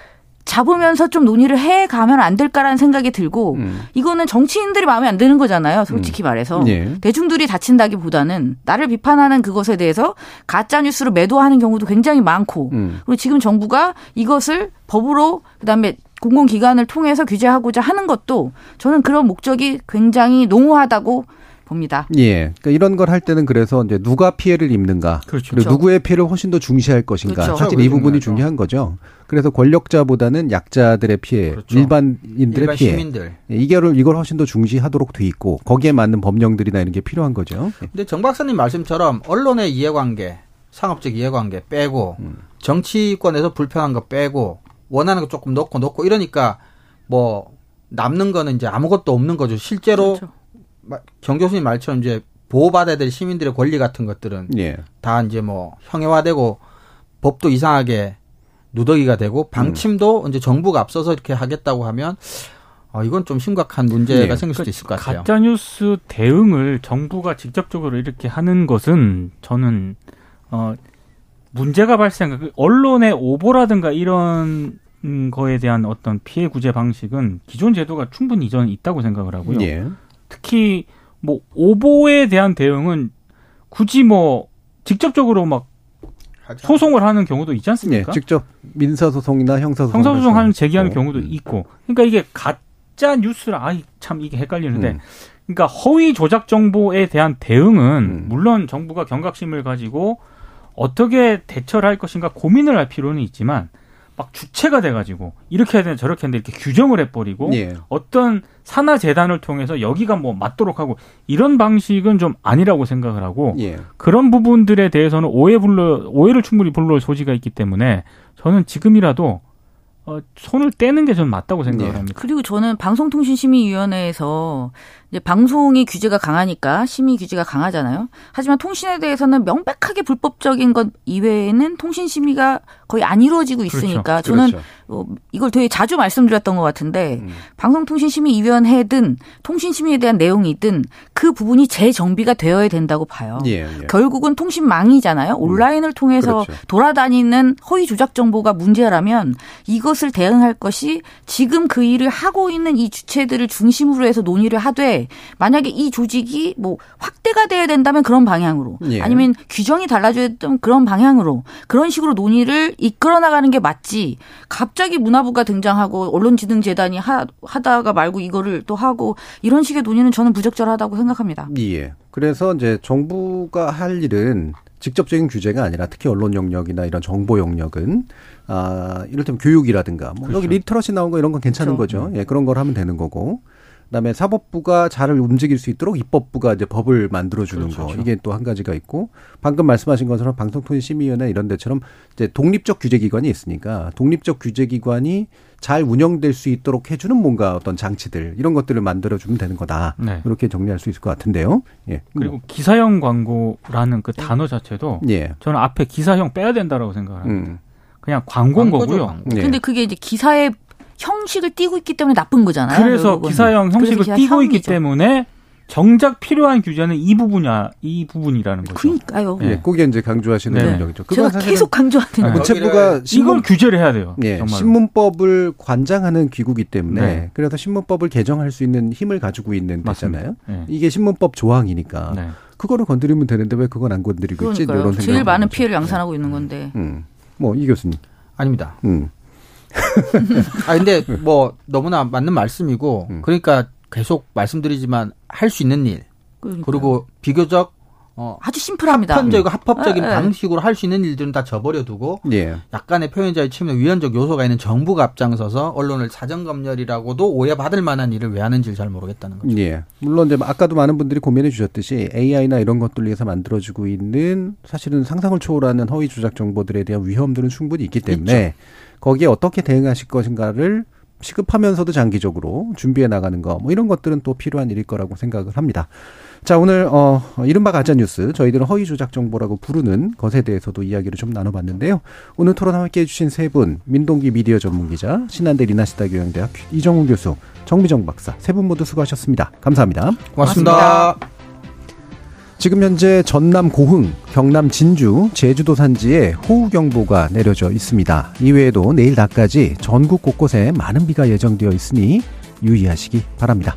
잡으면서 좀 논의를 해 가면 안 될까라는 생각이 들고 음. 이거는 정치인들이 마음에 안 드는 거잖아요. 솔직히 말해서 예. 대중들이 다친다기보다는 나를 비판하는 그것에 대해서 가짜 뉴스로 매도하는 경우도 굉장히 많고 음. 그리고 지금 정부가 이것을 법으로 그다음에 공공기관을 통해서 규제하고자 하는 것도 저는 그런 목적이 굉장히 농후하다고 봅니다. 예. 그러니까 이런 걸 할 때는 그래서 이제 누가 피해를 입는가. 그렇죠. 그리고 누구의 피해를 훨씬 더 중시할 것인가. 그렇죠. 사실 이 부분이 중요하죠. 중요한 거죠. 그래서 권력자보다는 약자들의 피해, 그렇죠. 일반인들의 일반 피해. 시민들. 예, 이거를 이걸 훨씬 더 중시하도록 돼 있고 거기에 맞는 법령들이나 이런 게 필요한 거죠. 예. 근데 정 박사님 말씀처럼 언론의 이해관계, 상업적 이해관계 빼고 음. 정치권에서 불편한 거 빼고 원하는 거 조금 넣고 넣고 이러니까 뭐 남는 거는 이제 아무것도 없는 거죠. 실제로 그렇죠. 마- 정 교수님 말처럼 이제 보호받아야 될 시민들의 권리 같은 것들은 예. 다 이제 뭐 형해화되고 법도 이상하게 누더기가 되고 방침도 이제 정부가 앞서서 이렇게 하겠다고 하면 아 이건 좀 심각한 문제가 네. 생길 수도 있을 것 같아요. 가짜 뉴스 대응을 정부가 직접적으로 이렇게 하는 것은 저는 어 문제가 발생 그 언론의 오보라든가 이런 음, 거에 대한 어떤 피해 구제 방식은 기존 제도가 충분히 이전 있다고 생각을 하고요. 예. 특히 뭐 오보에 대한 대응은 굳이 뭐 직접적으로 막 소송을 하는 경우도 있지 예. 않습니까? 직접 민사 소송이나 형사 소송 형사 소송 하는 할 제기하는 수 경우도 있고. 있고. 그러니까 이게 가짜 가짜 뉴스라 아이 참 이게 헷갈리는데 음. 그러니까 허위 조작 정보에 대한 대응은 음. 물론 정부가 경각심을 가지고 어떻게 대처를 할 것인가 고민을 할 필요는 있지만 막 주체가 돼가지고 이렇게 해야 되나 저렇게 했는데 이렇게 규정을 해버리고 예. 어떤 산하 재단을 통해서 여기가 뭐 맞도록 하고 이런 방식은 좀 아니라고 생각을 하고 예. 그런 부분들에 대해서는 오해 불러 오해를 충분히 불러올 소지가 있기 때문에 저는 지금이라도 어, 손을 떼는 게 저는 맞다고 생각을 예. 합니다. 그리고 저는 방송통신심의위원회에서 이제 방송이 규제가 강하니까 심의 규제가 강하잖아요. 하지만 통신에 대해서는 명백하게 불법적인 것 이외에는 통신 심의가 거의 안 이루어지고 있으니까 저는 그렇죠. 어, 이걸 되게 자주 말씀드렸던 것 같은데 음. 방송통신심의위원회든 통신심의에 대한 내용이든 그 부분이 재정비가 되어야 된다고 봐요. 예, 예. 결국은 통신망이잖아요. 온라인을 통해서 그렇죠. 돌아다니는 허위 조작 정보가 문제라면 이것을 대응할 것이 지금 그 일을 하고 있는 이 주체들을 중심으로 해서 논의를 하되 만약에 이 조직이 뭐 확대가 돼야 된다면 그런 방향으로 예. 아니면 규정이 달라져야 되면 그런 방향으로 그런 식으로 논의를 이끌어 나가는 게 맞지 갑자기 문화부가 등장하고 언론지능재단이 하, 하다가 말고 이거를 또 하고 이런 식의 논의는 저는 부적절하다고 생각합니다. 예. 그래서 이제 정부가 할 일은 직접적인 규제가 아니라 특히 언론 영역이나 이런 정보 영역은 아 이를테면 교육이라든가 뭐 여기 literacy 나온 거 이런 건 괜찮은 그렇죠. 거죠. 예, 그런 걸 하면 되는 거고. 그다음에 사법부가 잘 움직일 수 있도록 입법부가 이제 법을 만들어 주는 그렇죠. 거 이게 또 한 가지가 있고 방금 말씀하신 것처럼 방송통신심의위원회 이런 데처럼 이제 독립적 규제기관이 있으니까 독립적 규제기관이 잘 운영될 수 있도록 해주는 뭔가 어떤 장치들 이런 것들을 만들어 주면 되는 거다 네. 이렇게 정리할 수 있을 것 같은데요. 예. 그리고 기사형 광고라는 그 단어 자체도 예. 저는 앞에 기사형 빼야 된다라고 생각을 합니다. 음. 그냥 광고인 광고죠, 거고요. 광고. 예. 근데 그게 이제 기사의 형식을 띠고 있기 때문에 나쁜 거잖아요. 그래서. 기사형 그래서 형식을 기사 띠고 있기 형이죠. 때문에 정작 필요한 규제는 이 부분이야, 이 부분이라는 거죠. 그러니까요. 예. 그게 이제 강조하시는 네. 내용이죠. 제가 계속 강조하는 네. 거예요. 문체부가 이걸 신문 규제를 해야 돼요. 예, 정말로. 신문법을 관장하는 기구기 때문에 네. 그래서 신문법을 개정할 수 있는 힘을 가지고 있는. 데잖아요. 네. 이게 신문법 조항이니까 네. 그거를 건드리면 되는데 왜 그건 안 건드리고 있지? 그러니까요. 이런 제일 많은. 피해를 양산하고 있는 건데. 음. 뭐이 교수님. 아닙니다. 음. 아 근데 뭐 너무나 맞는 말씀이고 음. 그러니까 계속 말씀드리지만 할 수 있는 일 그러니까요. 그리고 비교적 어 아주 심플합니다. 합헌적이고 합법적인 예, 예. 방식으로 할 수 있는 일들은 다 저버려 두고 예. 약간의 표현자의 침해 위헌적 요소가 있는 정부가 앞장서서 언론을 사정검열이라고도 오해받을 만한 일을 왜 하는지를 잘 모르겠다는 거죠. 예. 물론 이제 아까도 많은 분들이 고민해 주셨듯이 AI나 이런 것들을 위해서 만들어지고 있는 사실은 상상을 초월하는 허위 조작 정보들에 대한 위험들은 충분히 있기 때문에 거기에 어떻게 대응하실 것인가를 시급하면서도 장기적으로 준비해 나가는 거 뭐 이런 것들은 또 필요한 일일 거라고 생각을 합니다. 자, 오늘 어 이른바 가짜 뉴스 저희들은 허위 조작 정보라고 부르는 것에 대해서도 이야기를 좀 나눠 봤는데요. 오늘 토론 함께 해 주신 세 분, 민동기 미디어 전문 기자, 신한대 리나시다 교양대학 이정훈 교수, 정미정 박사 세 분 모두 수고하셨습니다. 감사합니다. 고맙습니다. 지금 현재 전남 고흥, 경남 진주, 제주도 산지에 호우경보가 내려져 있습니다. 이외에도 내일 낮까지 전국 곳곳에 많은 비가 예정되어 있으니 유의하시기 바랍니다.